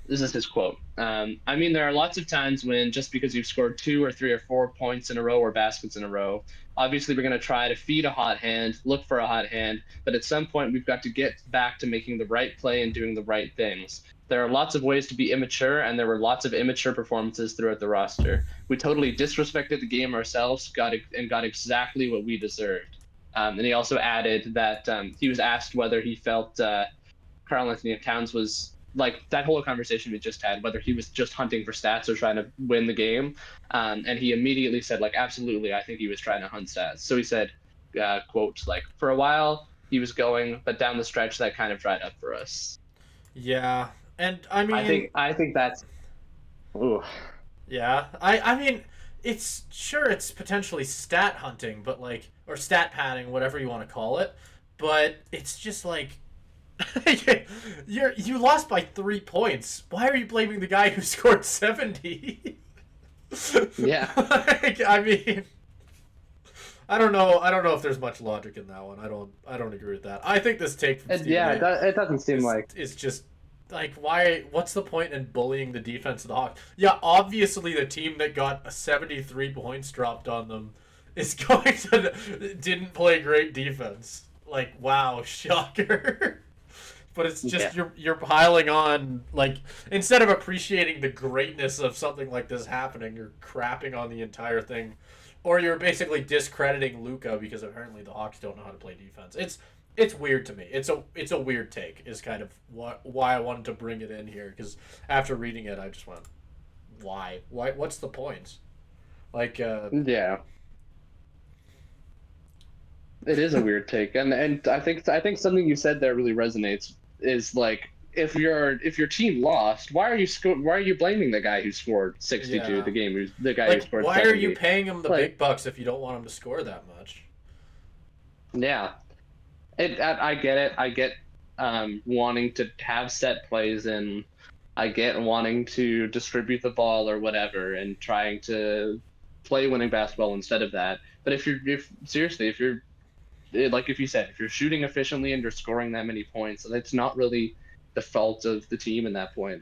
"This is his quote. Um, I mean, there are lots of times when just because you've scored two or three or four points in a row or baskets in a row, obviously we're going to try to feed a hot hand, look for a hot hand, but at some point we've got to get back to making the right play and doing the right things." There are lots of ways to be immature, and there were lots of immature performances throughout the roster. We totally disrespected the game ourselves, got and got exactly what we deserved. Um, and he also added that um, he was asked whether he felt uh, Karl-Anthony Towns was like that whole conversation we just had, whether he was just hunting for stats or trying to win the game. Um, and he immediately said, like, absolutely, I think he was trying to hunt stats. So he said, uh, quote, like, for a while he was going, but down the stretch that kind of dried up for us. Yeah. And I mean I think I think that's. Ooh. Yeah, I I mean, it's sure it's potentially stat hunting, but like or stat padding, whatever you want to call it. But it's just like you're you lost by three points. Why are you blaming the guy who scored seventy? Yeah. like, I mean. I don't know. I don't know if there's much logic in that one. I don't. I don't agree with that. I think this take from It, yeah, it, doesn't seem is, like. it's just like why what's the point in bullying the defense of the Hawks? Yeah, obviously the team that got 73 points dropped on them is going to didn't play great defense. Like wow, shocker. But it's just Yeah. you're you're piling on like instead of appreciating the greatness of something like this happening, you're crapping on the entire thing. Or you're basically discrediting Luka because apparently the Hawks don't know how to play defense. It's it's weird to me. It's a it's a weird take. Is kind of what why I wanted to bring it in here because after reading it, I just went, why? Why? What's the point? Like, uh, Yeah. It is a weird take, and and I think I think something you said there really resonates. Is like if your if your team lost, why are you sco- why are you blaming the guy who scored sixty two? Yeah. The game who's the guy who scored. why are you paying him the Like- big bucks if you don't want him to score that much? Yeah, it. I, I get it. I get um, wanting to have set plays and I get wanting to distribute the ball or whatever and trying to play winning basketball instead of that. But if you're if seriously if you're like if you said if you're shooting efficiently and you're scoring that many points, it's not really the fault of the team in that point.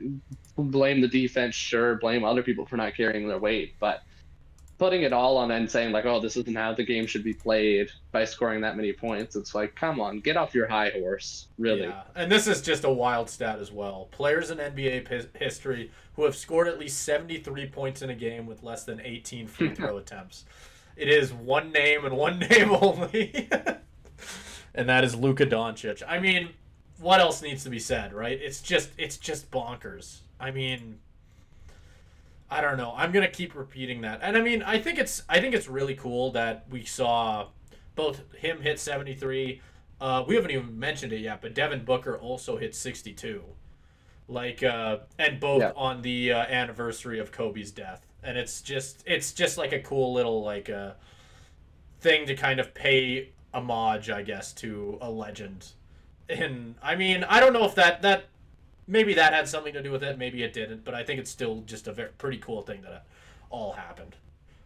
Blame the defense, sure. Blame other people for not carrying their weight, but putting it all on and saying like, "Oh, this isn't how the game should be played" by scoring that many points. It's like, come on, get off your high horse, really. Yeah, and this is just a wild stat as well. Players in NBA p- history who have scored at least seventy-three points in a game with less than eighteen free throw attempts. It is one name and one name only, and that is Luka Doncic. I mean, what else needs to be said, right? It's just it's just bonkers. I mean I don't know. I'm gonna keep repeating that, and I mean, I think it's I think it's really cool that we saw both him hit 73. Uh, we haven't even mentioned it yet, but Devin Booker also hit 62, like, uh, and both yeah. on the uh, anniversary of Kobe's death, and it's just it's just like a cool little like uh, thing to kind of pay homage, I guess, to a legend. And I mean, I don't know if that that maybe that had something to do with it. Maybe it didn't, but I think it's still just a very pretty cool thing that all happened.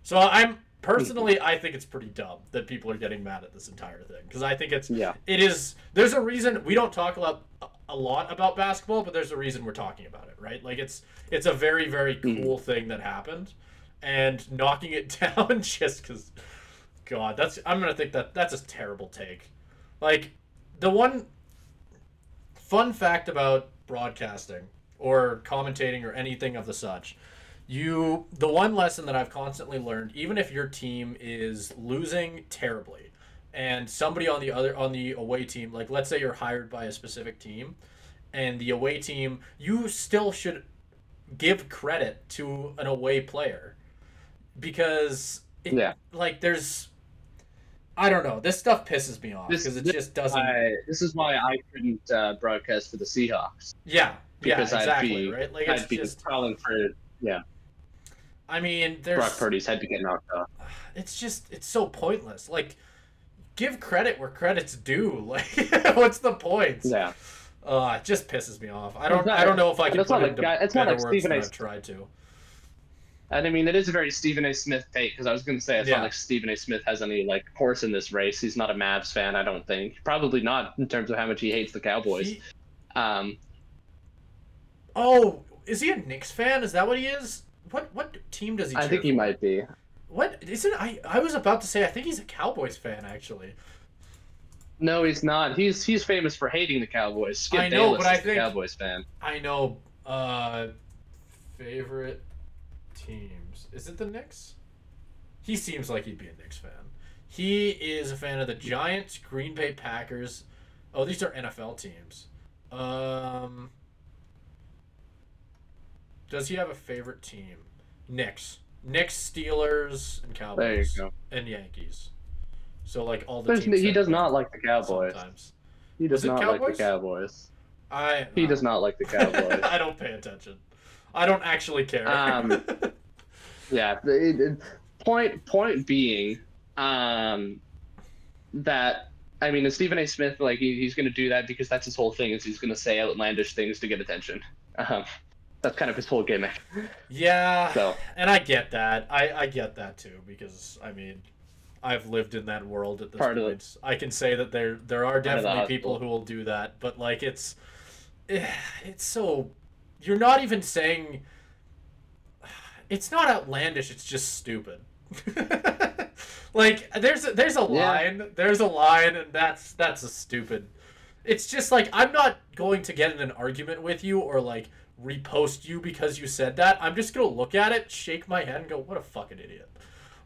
So I'm personally, I think it's pretty dumb that people are getting mad at this entire thing because I think it's yeah. It is. There's a reason we don't talk a lot a lot about basketball, but there's a reason we're talking about it, right? Like it's it's a very very mm-hmm. cool mm thing that happened, and knocking it down just because, God, that's I'm gonna think that that's a terrible take. Like the one fun fact about broadcasting or commentating or anything of the such you the one lesson that i've constantly learned even if your team is losing terribly and somebody on the other on the away team like let's say you're hired by a specific team and the away team you still should give credit to an away player because it, yeah like there's I don't know. This stuff pisses me off because it just doesn't. I, this is why I couldn't uh, broadcast for the Seahawks. Yeah, because yeah, exactly. I'd be, right? Like I'd be just calling for yeah. I mean, there's Brock Purdy's head to get knocked off. It's just it's so pointless. Like, give credit where credit's due. Like, what's the point? Yeah. Uh, it just pisses me off. I don't. Not, I don't know if I can put it into it's better not like words than I've tried to. And I mean, it is a very Stephen A. Smith take because I was going to say it's yeah. not like Stephen A. Smith has any like horse in this race. He's not a Mavs fan, I don't think. Probably not in terms of how much he hates the Cowboys. He... Um. Oh, is he a Knicks fan? Is that what he is? What what team does he? I think he might be. What isn't I? I was about to say I think he's a Cowboys fan actually. No, he's not. He's he's famous for hating the Cowboys. Skip I know, Bayless but I think Cowboys fan. I know. Uh, favorite teams. Is it the Knicks? He seems like he'd be a Knicks fan. He is a fan of the Giants, Green Bay Packers. Oh, these are NFL teams. Um, does he have a favorite team? Knicks, Knicks, Steelers, and Cowboys. There you go. And Yankees. So like all the teams. He does not like the Cowboys. Sometimes. He does not Cowboys? like the Cowboys. I. He uh, does not like the Cowboys. I don't pay attention. I don't actually care. Um, yeah. It, it, point point being, um, that I mean, Stephen A. Smith, like he, he's going to do that because that's his whole thing. Is he's going to say outlandish things to get attention. Um, that's kind of his whole gimmick. Yeah. So. And I get that. I I get that too because I mean. I've lived in that world at this Part point. I can say that there there are definitely people who will do that, but like it's eh, it's so you're not even saying it's not outlandish it's just stupid like there's a, there's a line yeah. there's a line and that's that's a stupid it's just like i'm not going to get in an argument with you or like repost you because you said that i'm just gonna look at it shake my head and go what a fucking idiot.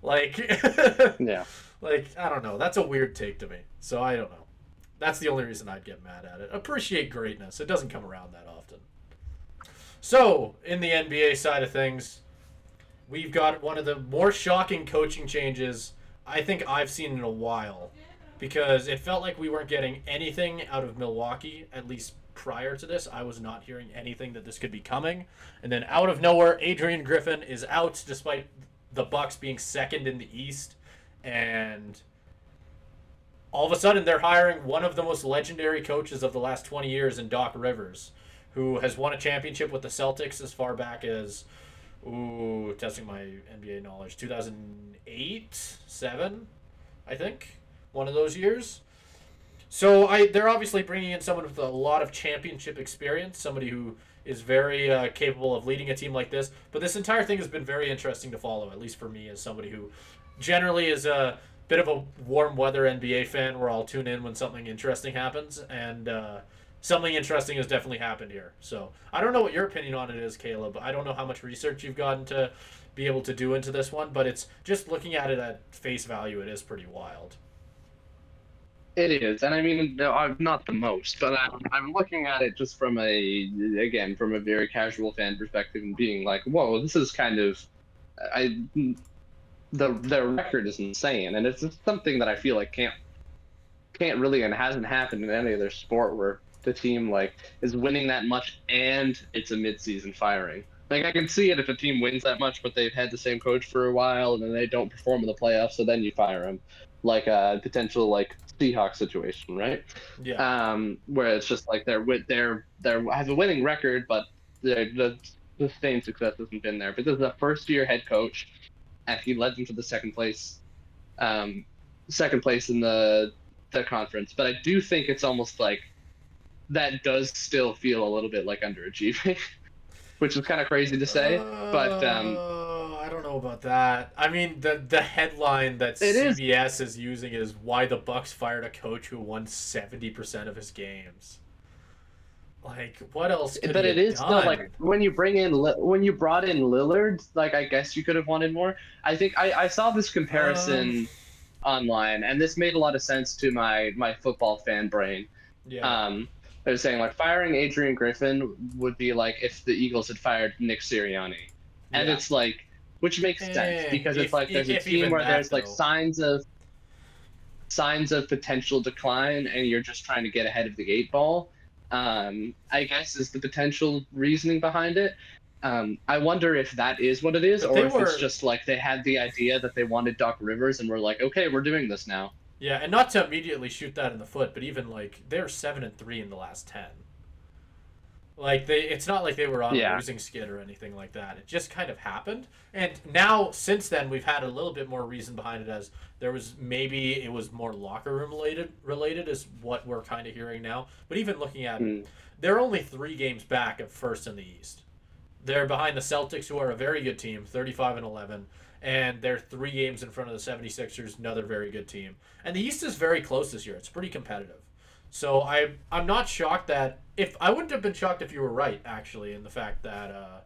Like yeah. like i don't know that's a weird take to me so i don't know. That's the only reason i'd get mad at it. Appreciate greatness it doesn't come around that often. So, in the NBA side of things, we've got one of the more shocking coaching changes I think I've seen in a while because it felt like we weren't getting anything out of Milwaukee, at least prior to this. I was not hearing anything that this could be coming. And then out of nowhere, Adrian Griffin is out despite the Bucks being second in the East and all of a sudden they're hiring one of the most legendary coaches of the last 20 years in Doc Rivers who has won a championship with the Celtics as far back as, ooh, testing my NBA knowledge, 2008, 7, I think, one of those years. So I they're obviously bringing in someone with a lot of championship experience, somebody who is very uh, capable of leading a team like this. But this entire thing has been very interesting to follow, at least for me as somebody who generally is a bit of a warm weather NBA fan, where I'll tune in when something interesting happens, and uh, something interesting has definitely happened here. So I don't know what your opinion on it is, Caleb. I don't know how much research you've gotten to be able to do into this one, but it's just looking at it at face value, it is pretty wild. It is, and I mean, I'm not the most, but I'm, I'm looking at it just from a, again, from a very casual fan perspective, and being like, whoa, this is kind of, I, the the record is insane, and it's something that I feel like can't, can't really, and hasn't happened in any other sport where the team like is winning that much and it's a mid-season firing. Like I can see it if a team wins that much, but they've had the same coach for a while, and then they don't perform in the playoffs, so then you fire them, like a potential like Seahawks situation, right? Yeah. Um, where it's just like they're with they're they're have a winning record, but the the sustained success hasn't been there. But this is a first year head coach, and he led them to the second place, um, second place in the the conference. But I do think it's almost like that does still feel a little bit like underachieving, which is kind of crazy to say. but um, Uh, I don't know about that. I mean, the the headline that It is- CBS is. using is why the Bucks fired a coach who won seventy percent of his games. Like, what else? Could but it is is still like when you bring in when you brought in Lillard, like I guess you could have wanted more. I think I, I saw this comparison online, and this made a lot of sense to my my football fan brain. yeah. Um, they're saying like firing Adrian Griffin would be like if the Eagles had fired Nick Sirianni, and yeah. it's like which makes Eh, sense because it's like there's a if team where that, there's like though. signs of signs of potential decline, and you're just trying to get ahead of the eight ball. Um, I guess is the potential reasoning behind it. Um, I wonder if that is what it is, But or if it's just like they had the idea that they wanted Doc Rivers, and we're like, okay, we're doing this now. Yeah, and not to immediately shoot that in the foot, but even like they're seven and three in the last ten. Like they, it's not like they were on a losing skid or anything like that. It just kind of happened, and now since then we've had a little bit more reason behind it. As there was maybe it was more locker room related, related is what we're kind of hearing now. But even looking at, Hmm. they're only three games back of first in the East. They're behind the Celtics, who are a very good team, 35 and 11, and they're three games in front of the 76ers, another very good team. And the East is very close this year. It's pretty competitive. So I I'm not shocked that if I wouldn't have been shocked if you were right actually in the fact that uh,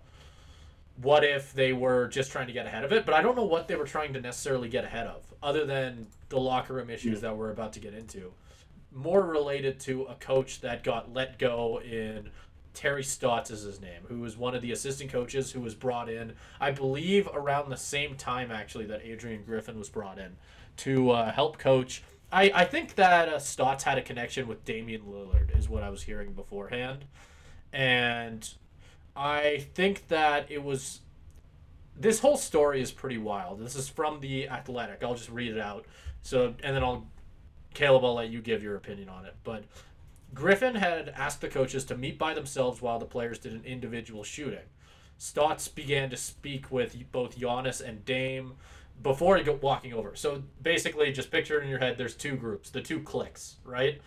what if they were just trying to get ahead of it, but I don't know what they were trying to necessarily get ahead of other than the locker room issues that we're about to get into. More related to a coach that got let go in Terry Stotts is his name, who was one of the assistant coaches who was brought in, I believe, around the same time actually that Adrian Griffin was brought in to uh, help coach. I, I think that uh, Stotts had a connection with Damian Lillard, is what I was hearing beforehand. And I think that it was. This whole story is pretty wild. This is from The Athletic. I'll just read it out. So, and then I'll. Caleb, I'll let you give your opinion on it. But Griffin had asked the coaches to meet by themselves while the players did an individual shooting. Stotts began to speak with both Giannis and Dame before he go walking over. So basically, just picture it in your head. There's two groups, the two cliques, right?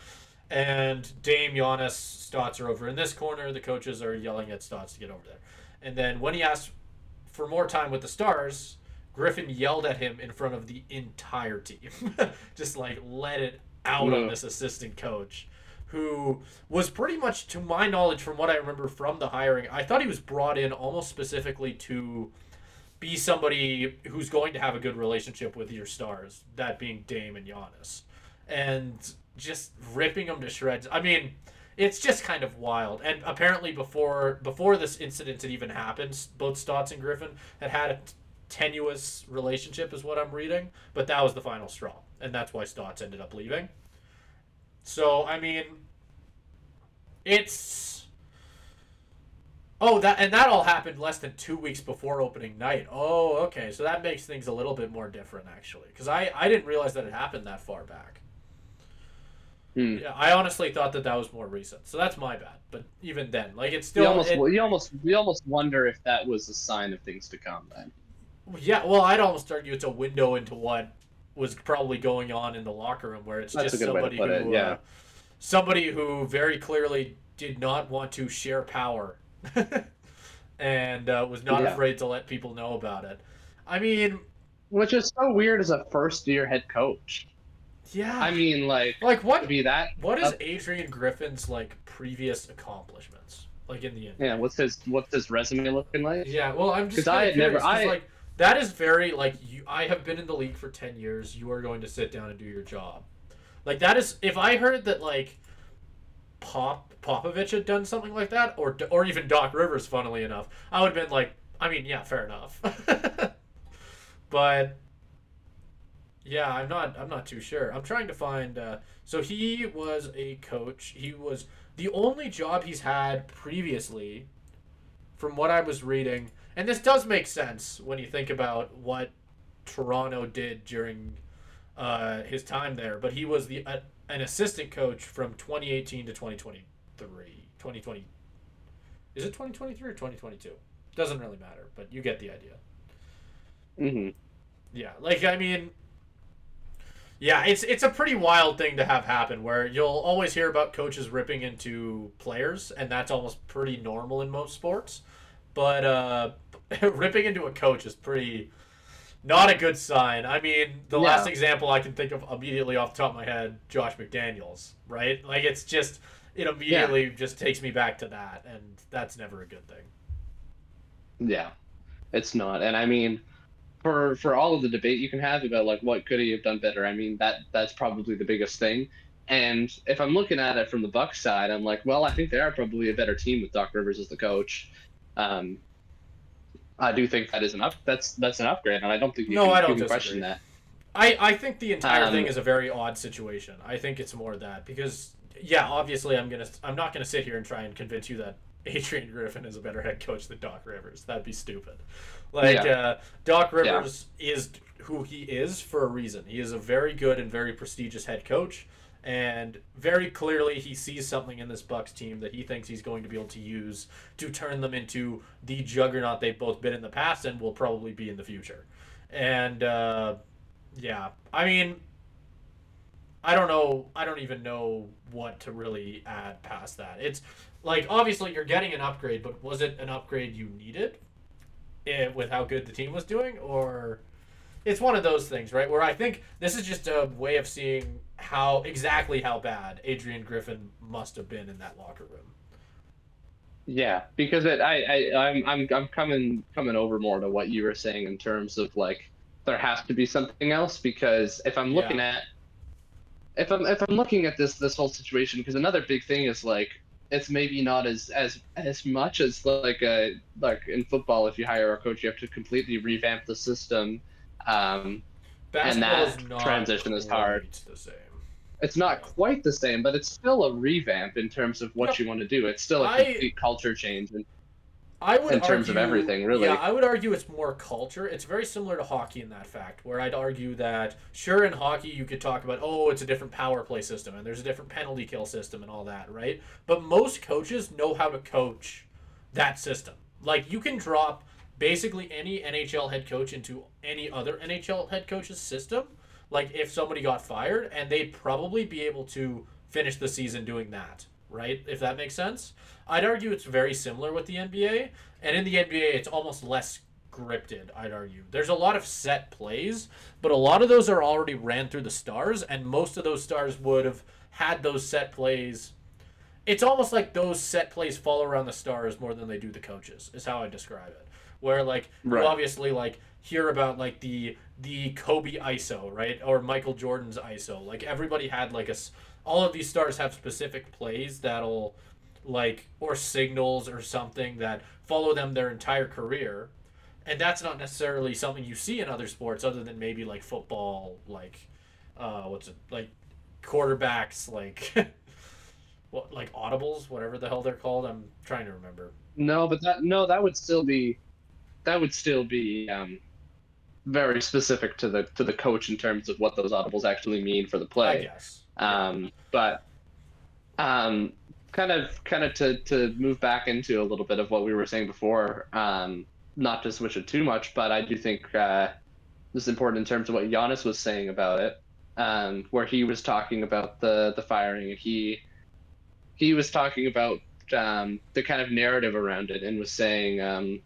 And Dame, Giannis, Stotts are over in this corner. The coaches are yelling at Stotts to get over there. And then when he asked for more time with the stars, Griffin yelled at him in front of the entire team. just like let it out on this assistant coach who was pretty much, to my knowledge, from what I remember from the hiring, I thought he was brought in almost specifically to be somebody who's going to have a good relationship with your stars, that being Dame and Giannis, and just ripping them to shreds. I mean, it's just kind of wild. And apparently, before before this incident had even happened, both Stotts and Griffin had had a t- tenuous relationship, is what I'm reading. But that was the final straw, and that's why Stotts ended up leaving. So I mean, it's oh that and that all happened less than two weeks before opening night. Oh, okay, so that makes things a little bit more different actually, because I I didn't realize that it happened that far back. Hmm. Yeah, I honestly thought that that was more recent, so that's my bad. But even then, like it's You still almost, it- you almost, you almost wonder if that was a sign of things to come. Then, Yeah, well, I'd almost argue it's a window into what was probably going on in the locker room, where it's That's just a good way to somebody put it, who, yeah. uh, somebody who very clearly did not want to share power, and uh, was not Yeah. afraid to let people know about it. I mean, Which is so weird as a first year head coach. yeah. I mean, like like what? be that. What is up- Adrian Griffin's like previous accomplishments? Like in the end. Yeah, what's his what's his resume looking like? Yeah, well, I'm just 'Cause kind I had never- I- like that is very like you. I have been in the league for ten years. You are going to sit down and do your job. Like that is if I heard that like Pop Popovich had done something like that, or or even Doc Rivers, funnily enough, I would have been like, I mean, yeah, fair enough. but yeah, I'm not. I'm not too sure. I'm trying to find. Uh, so he was a coach. He was the only job he's had previously, from what I was reading, and this does make sense when you think about what Toronto did during uh, his time there. But he was the uh, an assistant coach from 2018 to 2023. 2020. Is it 2023 or 2022? Doesn't really matter, but you get the idea. hmm Yeah, like I mean, yeah, it's it's a pretty wild thing to have happen where you'll always hear about coaches ripping into players, and that's almost pretty normal in most sports. But uh, ripping into a coach is pretty not a good sign. I mean, the Yeah. last example I can think of immediately off the top of my head, Josh McDaniels, right? Like it's just it immediately just takes me back to that, and that's never a good thing. Yeah, it's not. And I mean, for for all of the debate you can have about like what could he have done better, I mean that that's probably the biggest thing. And if I'm looking at it from the Bucks side, I'm like, well, I think they are probably a better team with Doc Rivers as the coach. Um, I do think that is up. That's that's an upgrade, and I don't think you No, can, I don't question that. I, I think the entire Um, thing is a very odd situation. I think it's more that because yeah, obviously I'm gonna I'm not gonna sit here and try and convince you that Adrian Griffin is a better head coach than Doc Rivers. That'd be stupid. Like Yeah. uh, Doc Rivers is who he is for a reason. He is a very good and very prestigious head coach, and very clearly he sees something in this Bucks team that he thinks he's going to be able to use to turn them into the juggernaut they've both been in the past and will probably be in the future. And uh, yeah, I mean, I don't know. I don't even know what to really add past that. It's like obviously you're getting an upgrade, but was it an upgrade you needed? eh, with how good the team was doing, or it's one of those things, right? Where I think this is just a way of seeing how exactly how bad Adrian Griffin must have been in that locker room. Yeah, because it, I, I, I'm, I'm, I'm coming, coming over more to what you were saying in terms of like there has to be something else. Because if I'm looking at, if I'm, if I'm looking at this, this whole situation, because another big thing is like it's maybe not as, as, as much as like a, like in football, if you hire a coach, you have to completely revamp the system. Um, And Basketball that is not transition is hard. The same. It's not quite the same, but it's still a revamp in terms of what you want to do. It's still a complete culture change. And I would in terms of everything, really. Yeah, I would argue it's more culture. It's very similar to hockey in that fact, where I'd argue that sure in hockey you could talk about oh it's a different power play system and there's a different penalty kill system and all that, right? But most coaches know how to coach that system. Like you can drop basically any NHL head coach into any other NHL head coach's system. Like if somebody got fired and they'd probably be able to finish the season doing that, right? If that makes sense. I'd argue it's very similar with the NBA, and in the NBA, it's almost less scripted. I'd argue there's a lot of set plays, but a lot of those are already ran through the stars, and most of those stars would have had those set plays. It's almost like those set plays fall around the stars more than they do the coaches. Is how I describe it. Where like Right. obviously like hear about like the the Kobe ISO right? Or Michael Jordan's ISO. Like everybody had like a all of these stars have specific plays that'll like or signals or something that follow them their entire career. And that's not necessarily something you see in other sports other than maybe like football like uh what's it like quarterbacks like what like audibles whatever the hell they're called. I'm trying to remember. No, but that no, that would still be, that would still be um, very specific to the to the coach in terms of what those audibles actually mean for the i play. guess Um, but um, kind of kind of to to move back into a little bit of what we were saying before. Um, not to switch it too much, but I do think uh, this is important in terms of what Giannis was saying about it, um, where he was talking about the the firing, and he he was talking about um, the kind of narrative around it, and was saying, um,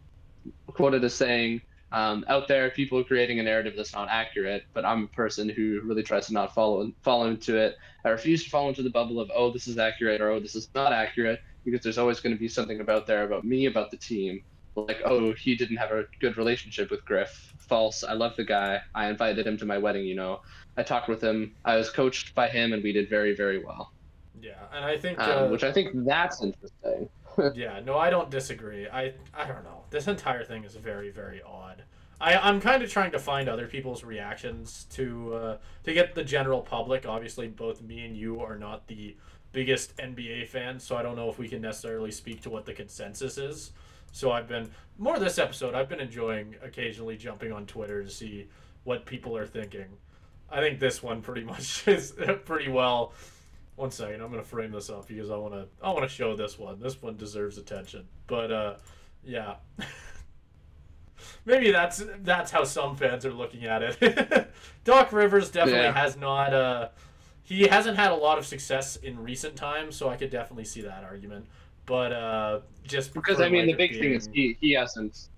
quoted as saying, um, "Out there, people are creating a narrative that's not accurate, but I'm a person who really tries to not follow follow into it. I refuse to fall into the bubble of oh, this is accurate or oh, this is not accurate, because there's always going to be something about there about me, about the team." like, oh, he didn't have a good relationship with Griff. False. I love the guy. I invited him to my wedding, you know. I talked with him. I was coached by him, and we did very, very well. Yeah, and I think um, uh, which I think that's interesting. yeah, no, I don't disagree. I I don't know. This entire thing is very, very odd. I, I'm kind of trying to find other people's reactions to uh, to get the general public. Obviously, both me and you are not the biggest NBA fans, so I don't know if we can necessarily speak to what the consensus is. So I've been more this episode. I've been enjoying occasionally jumping on Twitter to see what people are thinking. I think this one pretty much is pretty well. One second, I'm gonna frame this up because I wanna I wanna show this one. This one deserves attention. But uh, yeah. Maybe that's that's how some fans are looking at it. Doc Rivers definitely yeah. has not uh he hasn't had a lot of success in recent times, so I could definitely see that argument. But uh, just because I mean, the big being... thing is he he hasn't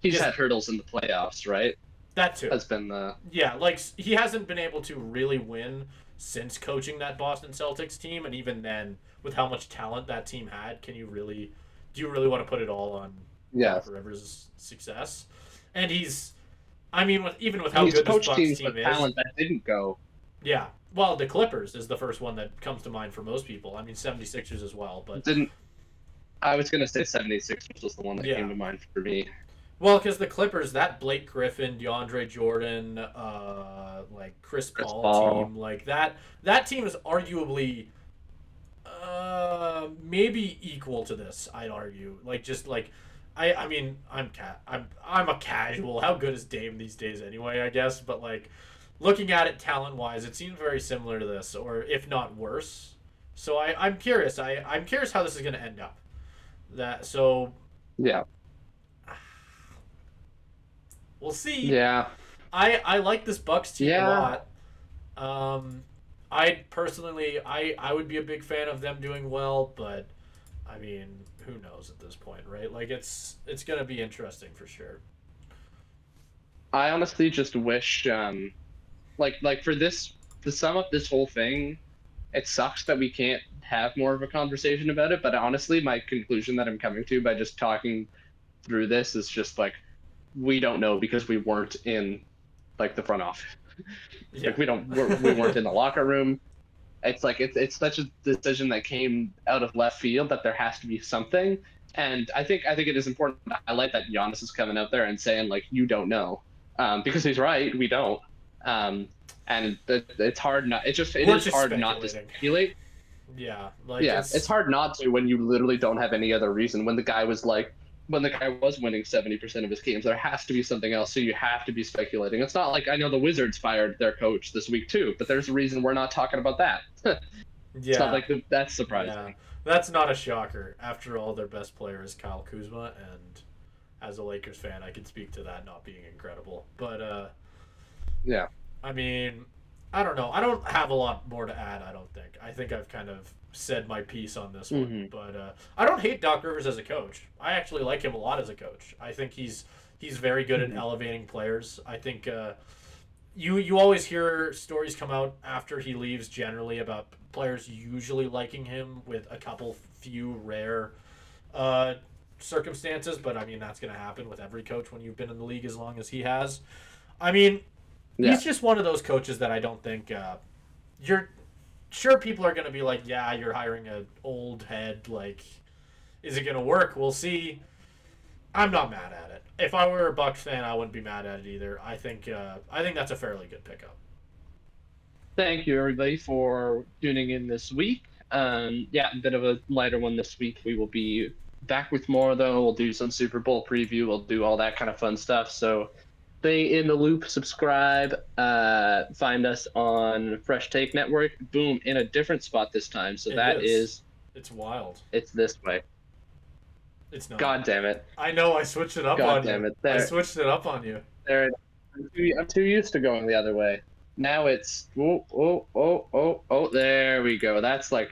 he's just, had hurdles in the playoffs, right? That too has been the yeah, like he hasn't been able to really win since coaching that Boston Celtics team, and even then, with how much talent that team had, can you really do you really want to put it all on yeah Rivers' success? And he's, I mean, with even with how good this Bucks team is, talent that didn't go. Yeah, well, the Clippers is the first one that comes to mind for most people. I mean, 76ers as well, but didn't I was gonna say 76ers was the one that yeah. came to mind for me. Well, because the Clippers, that Blake Griffin, DeAndre Jordan, uh, like Chris, Chris Paul, Paul, team, like that, that team is arguably, uh, maybe equal to this. I'd argue, like just like, I, I mean, I'm cat, I'm, I'm a casual. How good is Dame these days, anyway? I guess, but like, looking at it talent wise, it seems very similar to this, or if not worse. So I, I'm curious. I, I'm curious how this is gonna end up. That so. Yeah. We'll see. Yeah. I I like this Bucks team yeah. a lot. Um, I personally I I would be a big fan of them doing well, but I mean, who knows at this point, right? Like it's it's gonna be interesting for sure. I honestly just wish, um, like like for this to sum up this whole thing, it sucks that we can't have more of a conversation about it. But honestly, my conclusion that I'm coming to by just talking through this is just like we don't know because we weren't in like the front office. Yeah. like we don't we're, we weren't in the locker room. It's like it's it's such a decision that came out of left field that there has to be something. And I think I think it is important to highlight that Giannis is coming out there and saying like you don't know, um, because he's right. We don't. Um, and it's hard not. It just it We're is just hard not to speculate. Yeah, like yeah, it's... it's hard not to when you literally don't have any other reason. When the guy was like, when the guy was winning seventy percent of his games, there has to be something else. So you have to be speculating. It's not like I know the Wizards fired their coach this week too, but there's a reason we're not talking about that. yeah, it's not like the, that's surprising. Yeah. That's not a shocker. After all, their best player is Kyle Kuzma, and as a Lakers fan, I can speak to that not being incredible. But uh, yeah, I mean, I don't know. I don't have a lot more to add. I don't think. I think I've kind of said my piece on this one. Mm-hmm. But uh, I don't hate Doc Rivers as a coach. I actually like him a lot as a coach. I think he's he's very good mm-hmm. at elevating players. I think uh, you you always hear stories come out after he leaves generally about players usually liking him with a couple few rare uh, circumstances. But I mean that's going to happen with every coach when you've been in the league as long as he has. I mean, yeah. He's just one of those coaches that I don't think uh, you're sure people are going to be like, yeah, you're hiring an old head. Like, is it going to work? We'll see. I'm not mad at it. If I were a Bucks fan, I wouldn't be mad at it either. I think uh, I think that's a fairly good pickup. Thank you, everybody, for tuning in this week. Um, yeah, a bit of a lighter one this week. We will be back with more, though. We'll do some Super Bowl preview. We'll do all that kind of fun stuff. So stay in the loop, subscribe, uh, find us on Fresh Take Network. Boom, in a different spot this time. So it that is. is. It's wild. It's this way. It's not. God damn it. I know. I switched it up God on damn you. It. There. I switched it up on you. There. I'm too, I'm too used to going the other way. Now it's oh oh oh oh oh. There we go. That's like,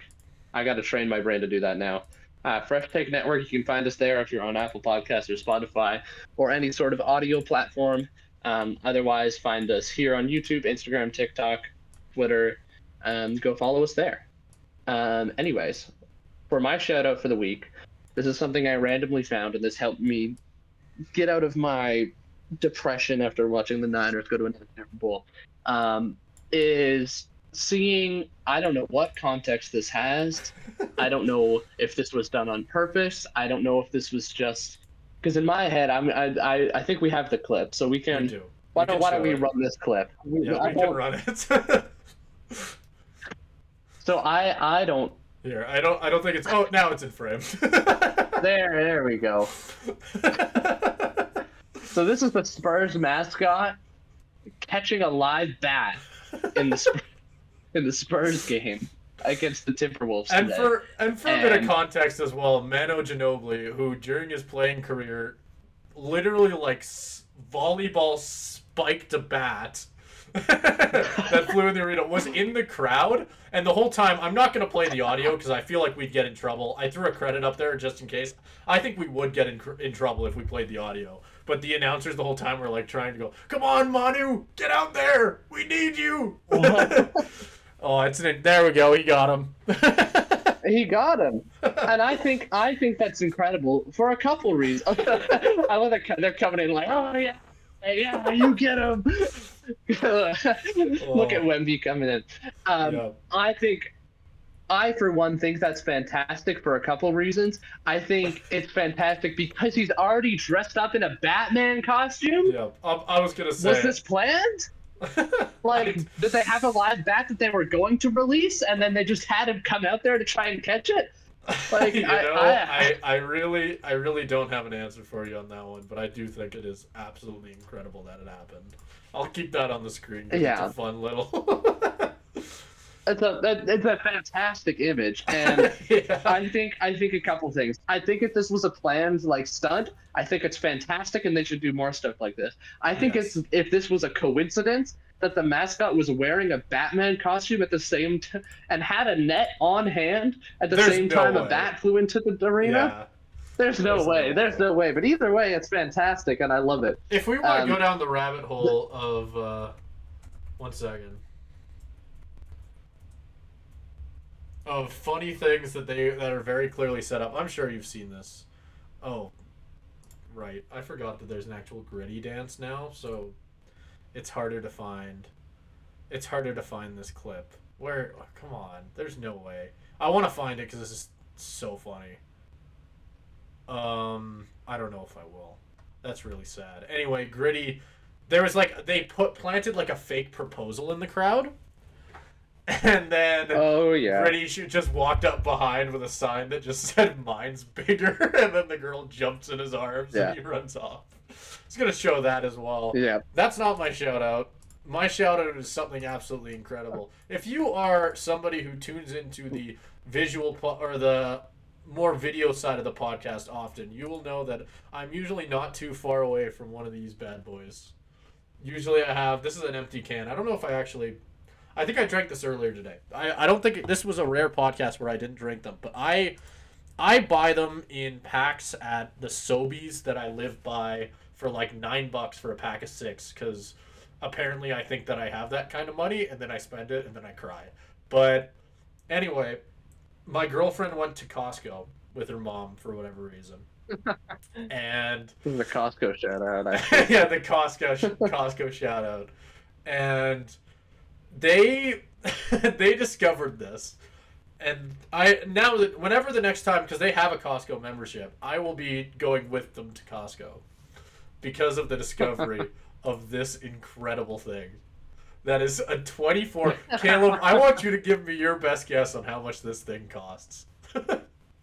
I got to train my brain to do that now. Uh, Fresh Take Network. You can find us there if you're on Apple Podcasts or Spotify or any sort of audio platform. Um, otherwise, find us here on YouTube, Instagram, TikTok, Twitter. Um, go follow us there. Um, anyways, for my shout out for the week, this is something I randomly found, and this helped me get out of my depression after watching the Niners go to another Super Bowl. Um, is seeing I don't know what context this has. I don't know if this was done on purpose. I don't know if this was just because in my head I'm I, I I think we have the clip, so we can. do. Why We don't Why don't we it. run this clip? We- Yeah, I we can run it. So I I don't. Here, I don't. I don't think it's. Oh, now it's in frame. There there we go. So this is the Spurs mascot catching a live bat in the Sp- in the Spurs game against the Timberwolves and today. for and for a bit of context as well, Manu Ginobili, who during his playing career, literally like s- volleyball spiked a bat that flew in the arena, was in the crowd, and the whole time I'm not gonna play the audio because I feel like we'd get in trouble. I threw a credit up there just in case. I think we would get in, in trouble if we played the audio. But the announcers the whole time were like trying to go, "Come on, Manu, get out there! We need you!" oh, it's an, there we go. He got him. He got him, and I think I think that's incredible for a couple reasons. I love that they're coming in like, oh yeah, yeah, you get him. Look at Wemby coming in. Um, Yeah. I think, I for one think that's fantastic for a couple reasons. I think it's fantastic because he's already dressed up in a Batman costume. Yeah, I, I was gonna say. Was this planned? Like, did they have a live bat that they were going to release, and then they just had him come out there to try and catch it? Like, you I- know, I- I, I really, I really don't have an answer for you on that one, but I do think it is absolutely incredible that it happened. I'll keep that on the screen. Yeah. it's a fun little. It's a that- it's a fantastic image, and yeah. I think I think a couple things. I think if this was a planned like stunt, I think it's fantastic, and they should do more stuff like this. I think Yes. it's if this was a coincidence that the mascot was wearing a Batman costume at the same t- and had a net on hand at the There's same no time way. a bat flew into the arena. yeah. There's no There's no way. There's way. no way. But either way, it's fantastic, and I love it. If we want to Um, go down the rabbit hole of, uh, one second, of funny things that they that are very clearly set up. I'm sure you've seen this. Oh, right. I forgot that there's an actual gritty dance now, so it's harder to find. It's harder to find this clip. Where? oh, come on. There's no way. I want to find it because this is so funny. Um, I don't know if I will. That's really sad. Anyway, gritty. There was like they put planted like a fake proposal in the crowd, and then Oh yeah. Sh- just walked up behind with a sign that just said "Mine's bigger," and then the girl jumps in his arms Yeah. and he runs off. It's gonna show that as well. Yeah. That's not my shout out. My shout out is something absolutely incredible. If you are somebody who tunes into the visual po- or the more video side of the podcast often, you will know that I'm usually not too far away from one of these bad boys. Usually I have this is an empty can. I don't know if I actually I think I drank this earlier today. I, I don't think this was a rare podcast where I didn't drink them, but I I buy them in packs at the Sobeys that I live by for like nine bucks for a pack of six because apparently I think that I have that kind of money and then I spend it and then I cry. But anyway, my girlfriend went to Costco with her mom for whatever reason. and This is a Costco shout out. Yeah, the Costco Costco shout out, and they they discovered this, and I now that whenever the next time because they have a Costco membership, I will be going with them to Costco because of the discovery of this incredible thing. That is a twenty four. Caleb, I want you to give me your best guess on how much this thing costs.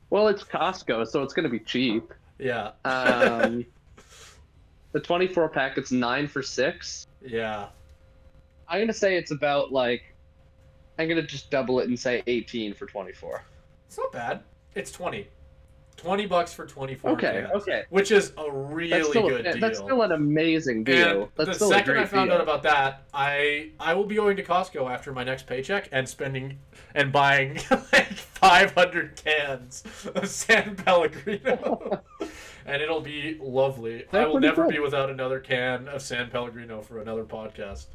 Well, it's Costco, so it's gonna be cheap. yeah. Um, the 24 pack, it's nine for six. yeah. I'm gonna say it's about like, I'm gonna just double it and say 18 for 24. It's not bad. It's twenty. 20 bucks for 24 Okay, cans, okay. which is a really That's still, good deal. that's still an amazing deal. And that's the still second I found deal. out about that, I I will be going to Costco after my next paycheck and spending and buying like 500 cans of San Pellegrino, and it'll be lovely. I will never good. be without another can of San Pellegrino for another podcast.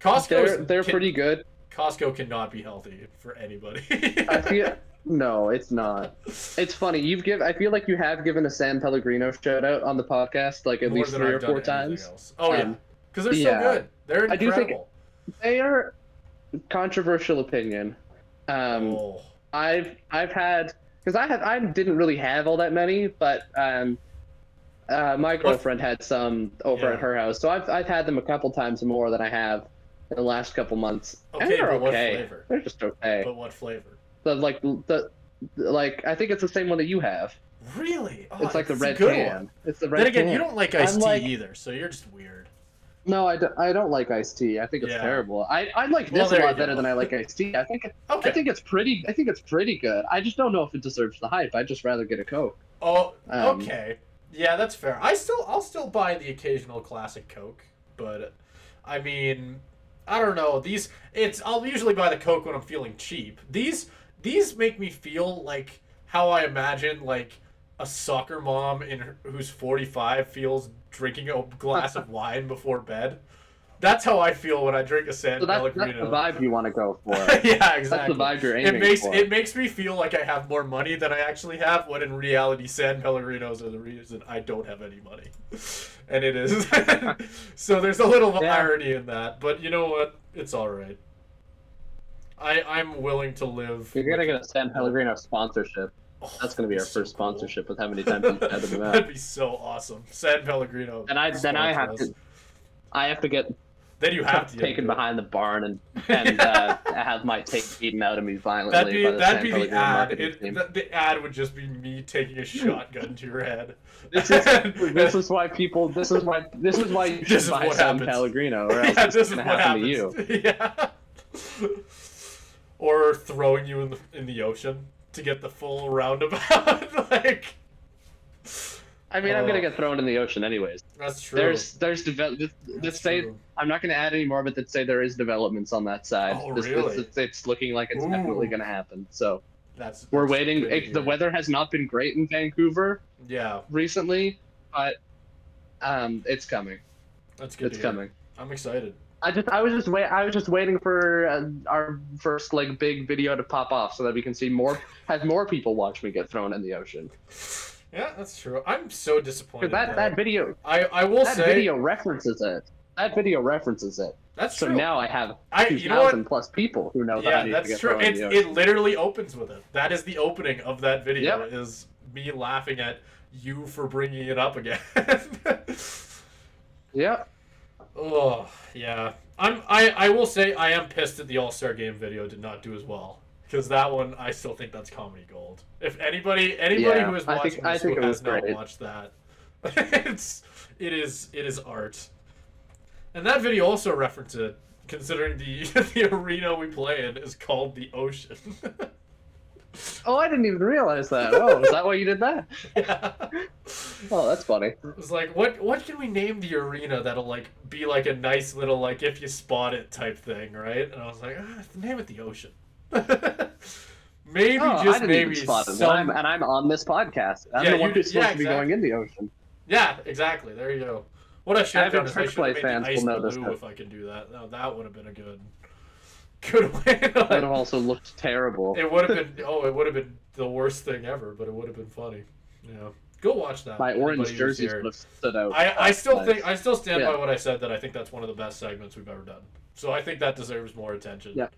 Costco, they're they're pretty good. Costco cannot be healthy for anybody. I feel no, it's not. It's funny. You've give. I feel like you have given a San Pellegrino shout out on the podcast like at More least three I've or four times. else. Oh yeah, Um, because they're yeah. so good. They're I do think- incredible. They are controversial opinion. Um, oh. I've I've had because I had I didn't really have all that many, but um, uh, my girlfriend had some over Yeah. at her house, so I've I've had them a couple times more than I have in the last couple months. and Okay, they're but what okay. flavor? They're just okay. But what flavor? The like the like I think it's the same one that you have. Really? Oh, it's like the red good can. one. It's the red Then again, can. you don't like iced I'm tea like- either, so you're just weird. No, I, do, I don't like iced tea. I think it's Yeah. terrible. I, I like this there a lot better than I like iced tea. I think it, Okay. I think it's pretty. I think it's pretty good. I just don't know if it deserves the hype. I'd just rather get a Coke. oh, um, okay. Yeah, that's fair. I still, I'll still buy the occasional classic Coke, but I mean, I don't know. These, it's. I'll usually buy the Coke when I'm feeling cheap. These, these make me feel like how I imagine like a soccer mom in her, who's 45 feels drinking a glass of wine before bed. That's how I feel when I drink a San So that's, that's the Pellegrino. vibe you want to go for. yeah, exactly. That's the vibe you're aiming it makes for. it makes me feel like I have more money than I actually have, when in reality, San Pellegrinos are the reason I don't have any money, and it is. so there's a little Yeah. irony in that, but you know what? It's all right. I I'm willing to live. You're gonna get a San Pellegrino sponsorship. Oh, That's gonna be our so first cool. sponsorship with how many times you shouted them out. That'd be so awesome. San Pellegrino. And I then I have sponsor to. I have to get Then you have to taken behind the barn and and uh, have my tape beaten out of me violently That'd be that'd be the ad. It, the, the ad would just be me taking a shotgun to your head. This is this is why people. This is why this is why you should buy San. Pellegrino, or else yeah, it's this is gonna what happen happens. to you. yeah. or throwing you in the in the ocean to get the full roundabout. like I mean, I'm Oh. gonna get thrown in the ocean anyways. that's true. There's there's develop. This say true. I'm not gonna add any more, but that say there is developments on that side. Oh, This- this- really? it's, it's looking like it's definitely gonna happen. So that's we're waiting. It, the weather has not been great in Vancouver Yeah, recently, but um, it's coming. that's good. It's to coming. I'm excited. I just I was just wait I was just waiting for uh, our first like big video to pop off so that we can see more have more people watch me get thrown in the ocean. Yeah, that's true. I'm so disappointed. Because that that video I I will that say video references it. That video references it. that's true. So true. now I have I two thousand plus people who know that I Yeah, need to that's true. It, it literally opens with it. That is the opening of that video. Yep. Is me laughing at you for bringing it up again. yeah. oh yeah, I'm. I I will say I am pissed that the All Star Game video did not do as well because that one I still think that's comedy gold. If anybody anybody Yeah, who is I watching think- I think who has not great. watched that, it's it is it is art. And that video also references it, considering the the arena we play in is called the Ocean. Oh, I didn't even realize that. Oh, is that why you did that? yeah. Oh, that's funny. It was like, what what can we name the arena that'll like be like a nice little like if you spot it type thing, right? And I was like, ah, name it the Ocean. maybe Oh, just maybe spot it. some. And I'm, and I'm on this podcast. I'm Yeah, the one who's supposed yeah, to be going in the ocean. Yeah, exactly. There you go. What I should have done is I should have made fans the ice blue if I can do that. Now that would have been a good, good way. That would have also looked terrible. it would have been. Oh, it would have been the worst thing ever, but it would have been funny. Yeah, go watch that. My orange jerseys would have stood out. I, I still Nice. think I still stand Yeah. by what I said that I think that's one of the best segments we've ever done. So I think that deserves more attention. Yeah.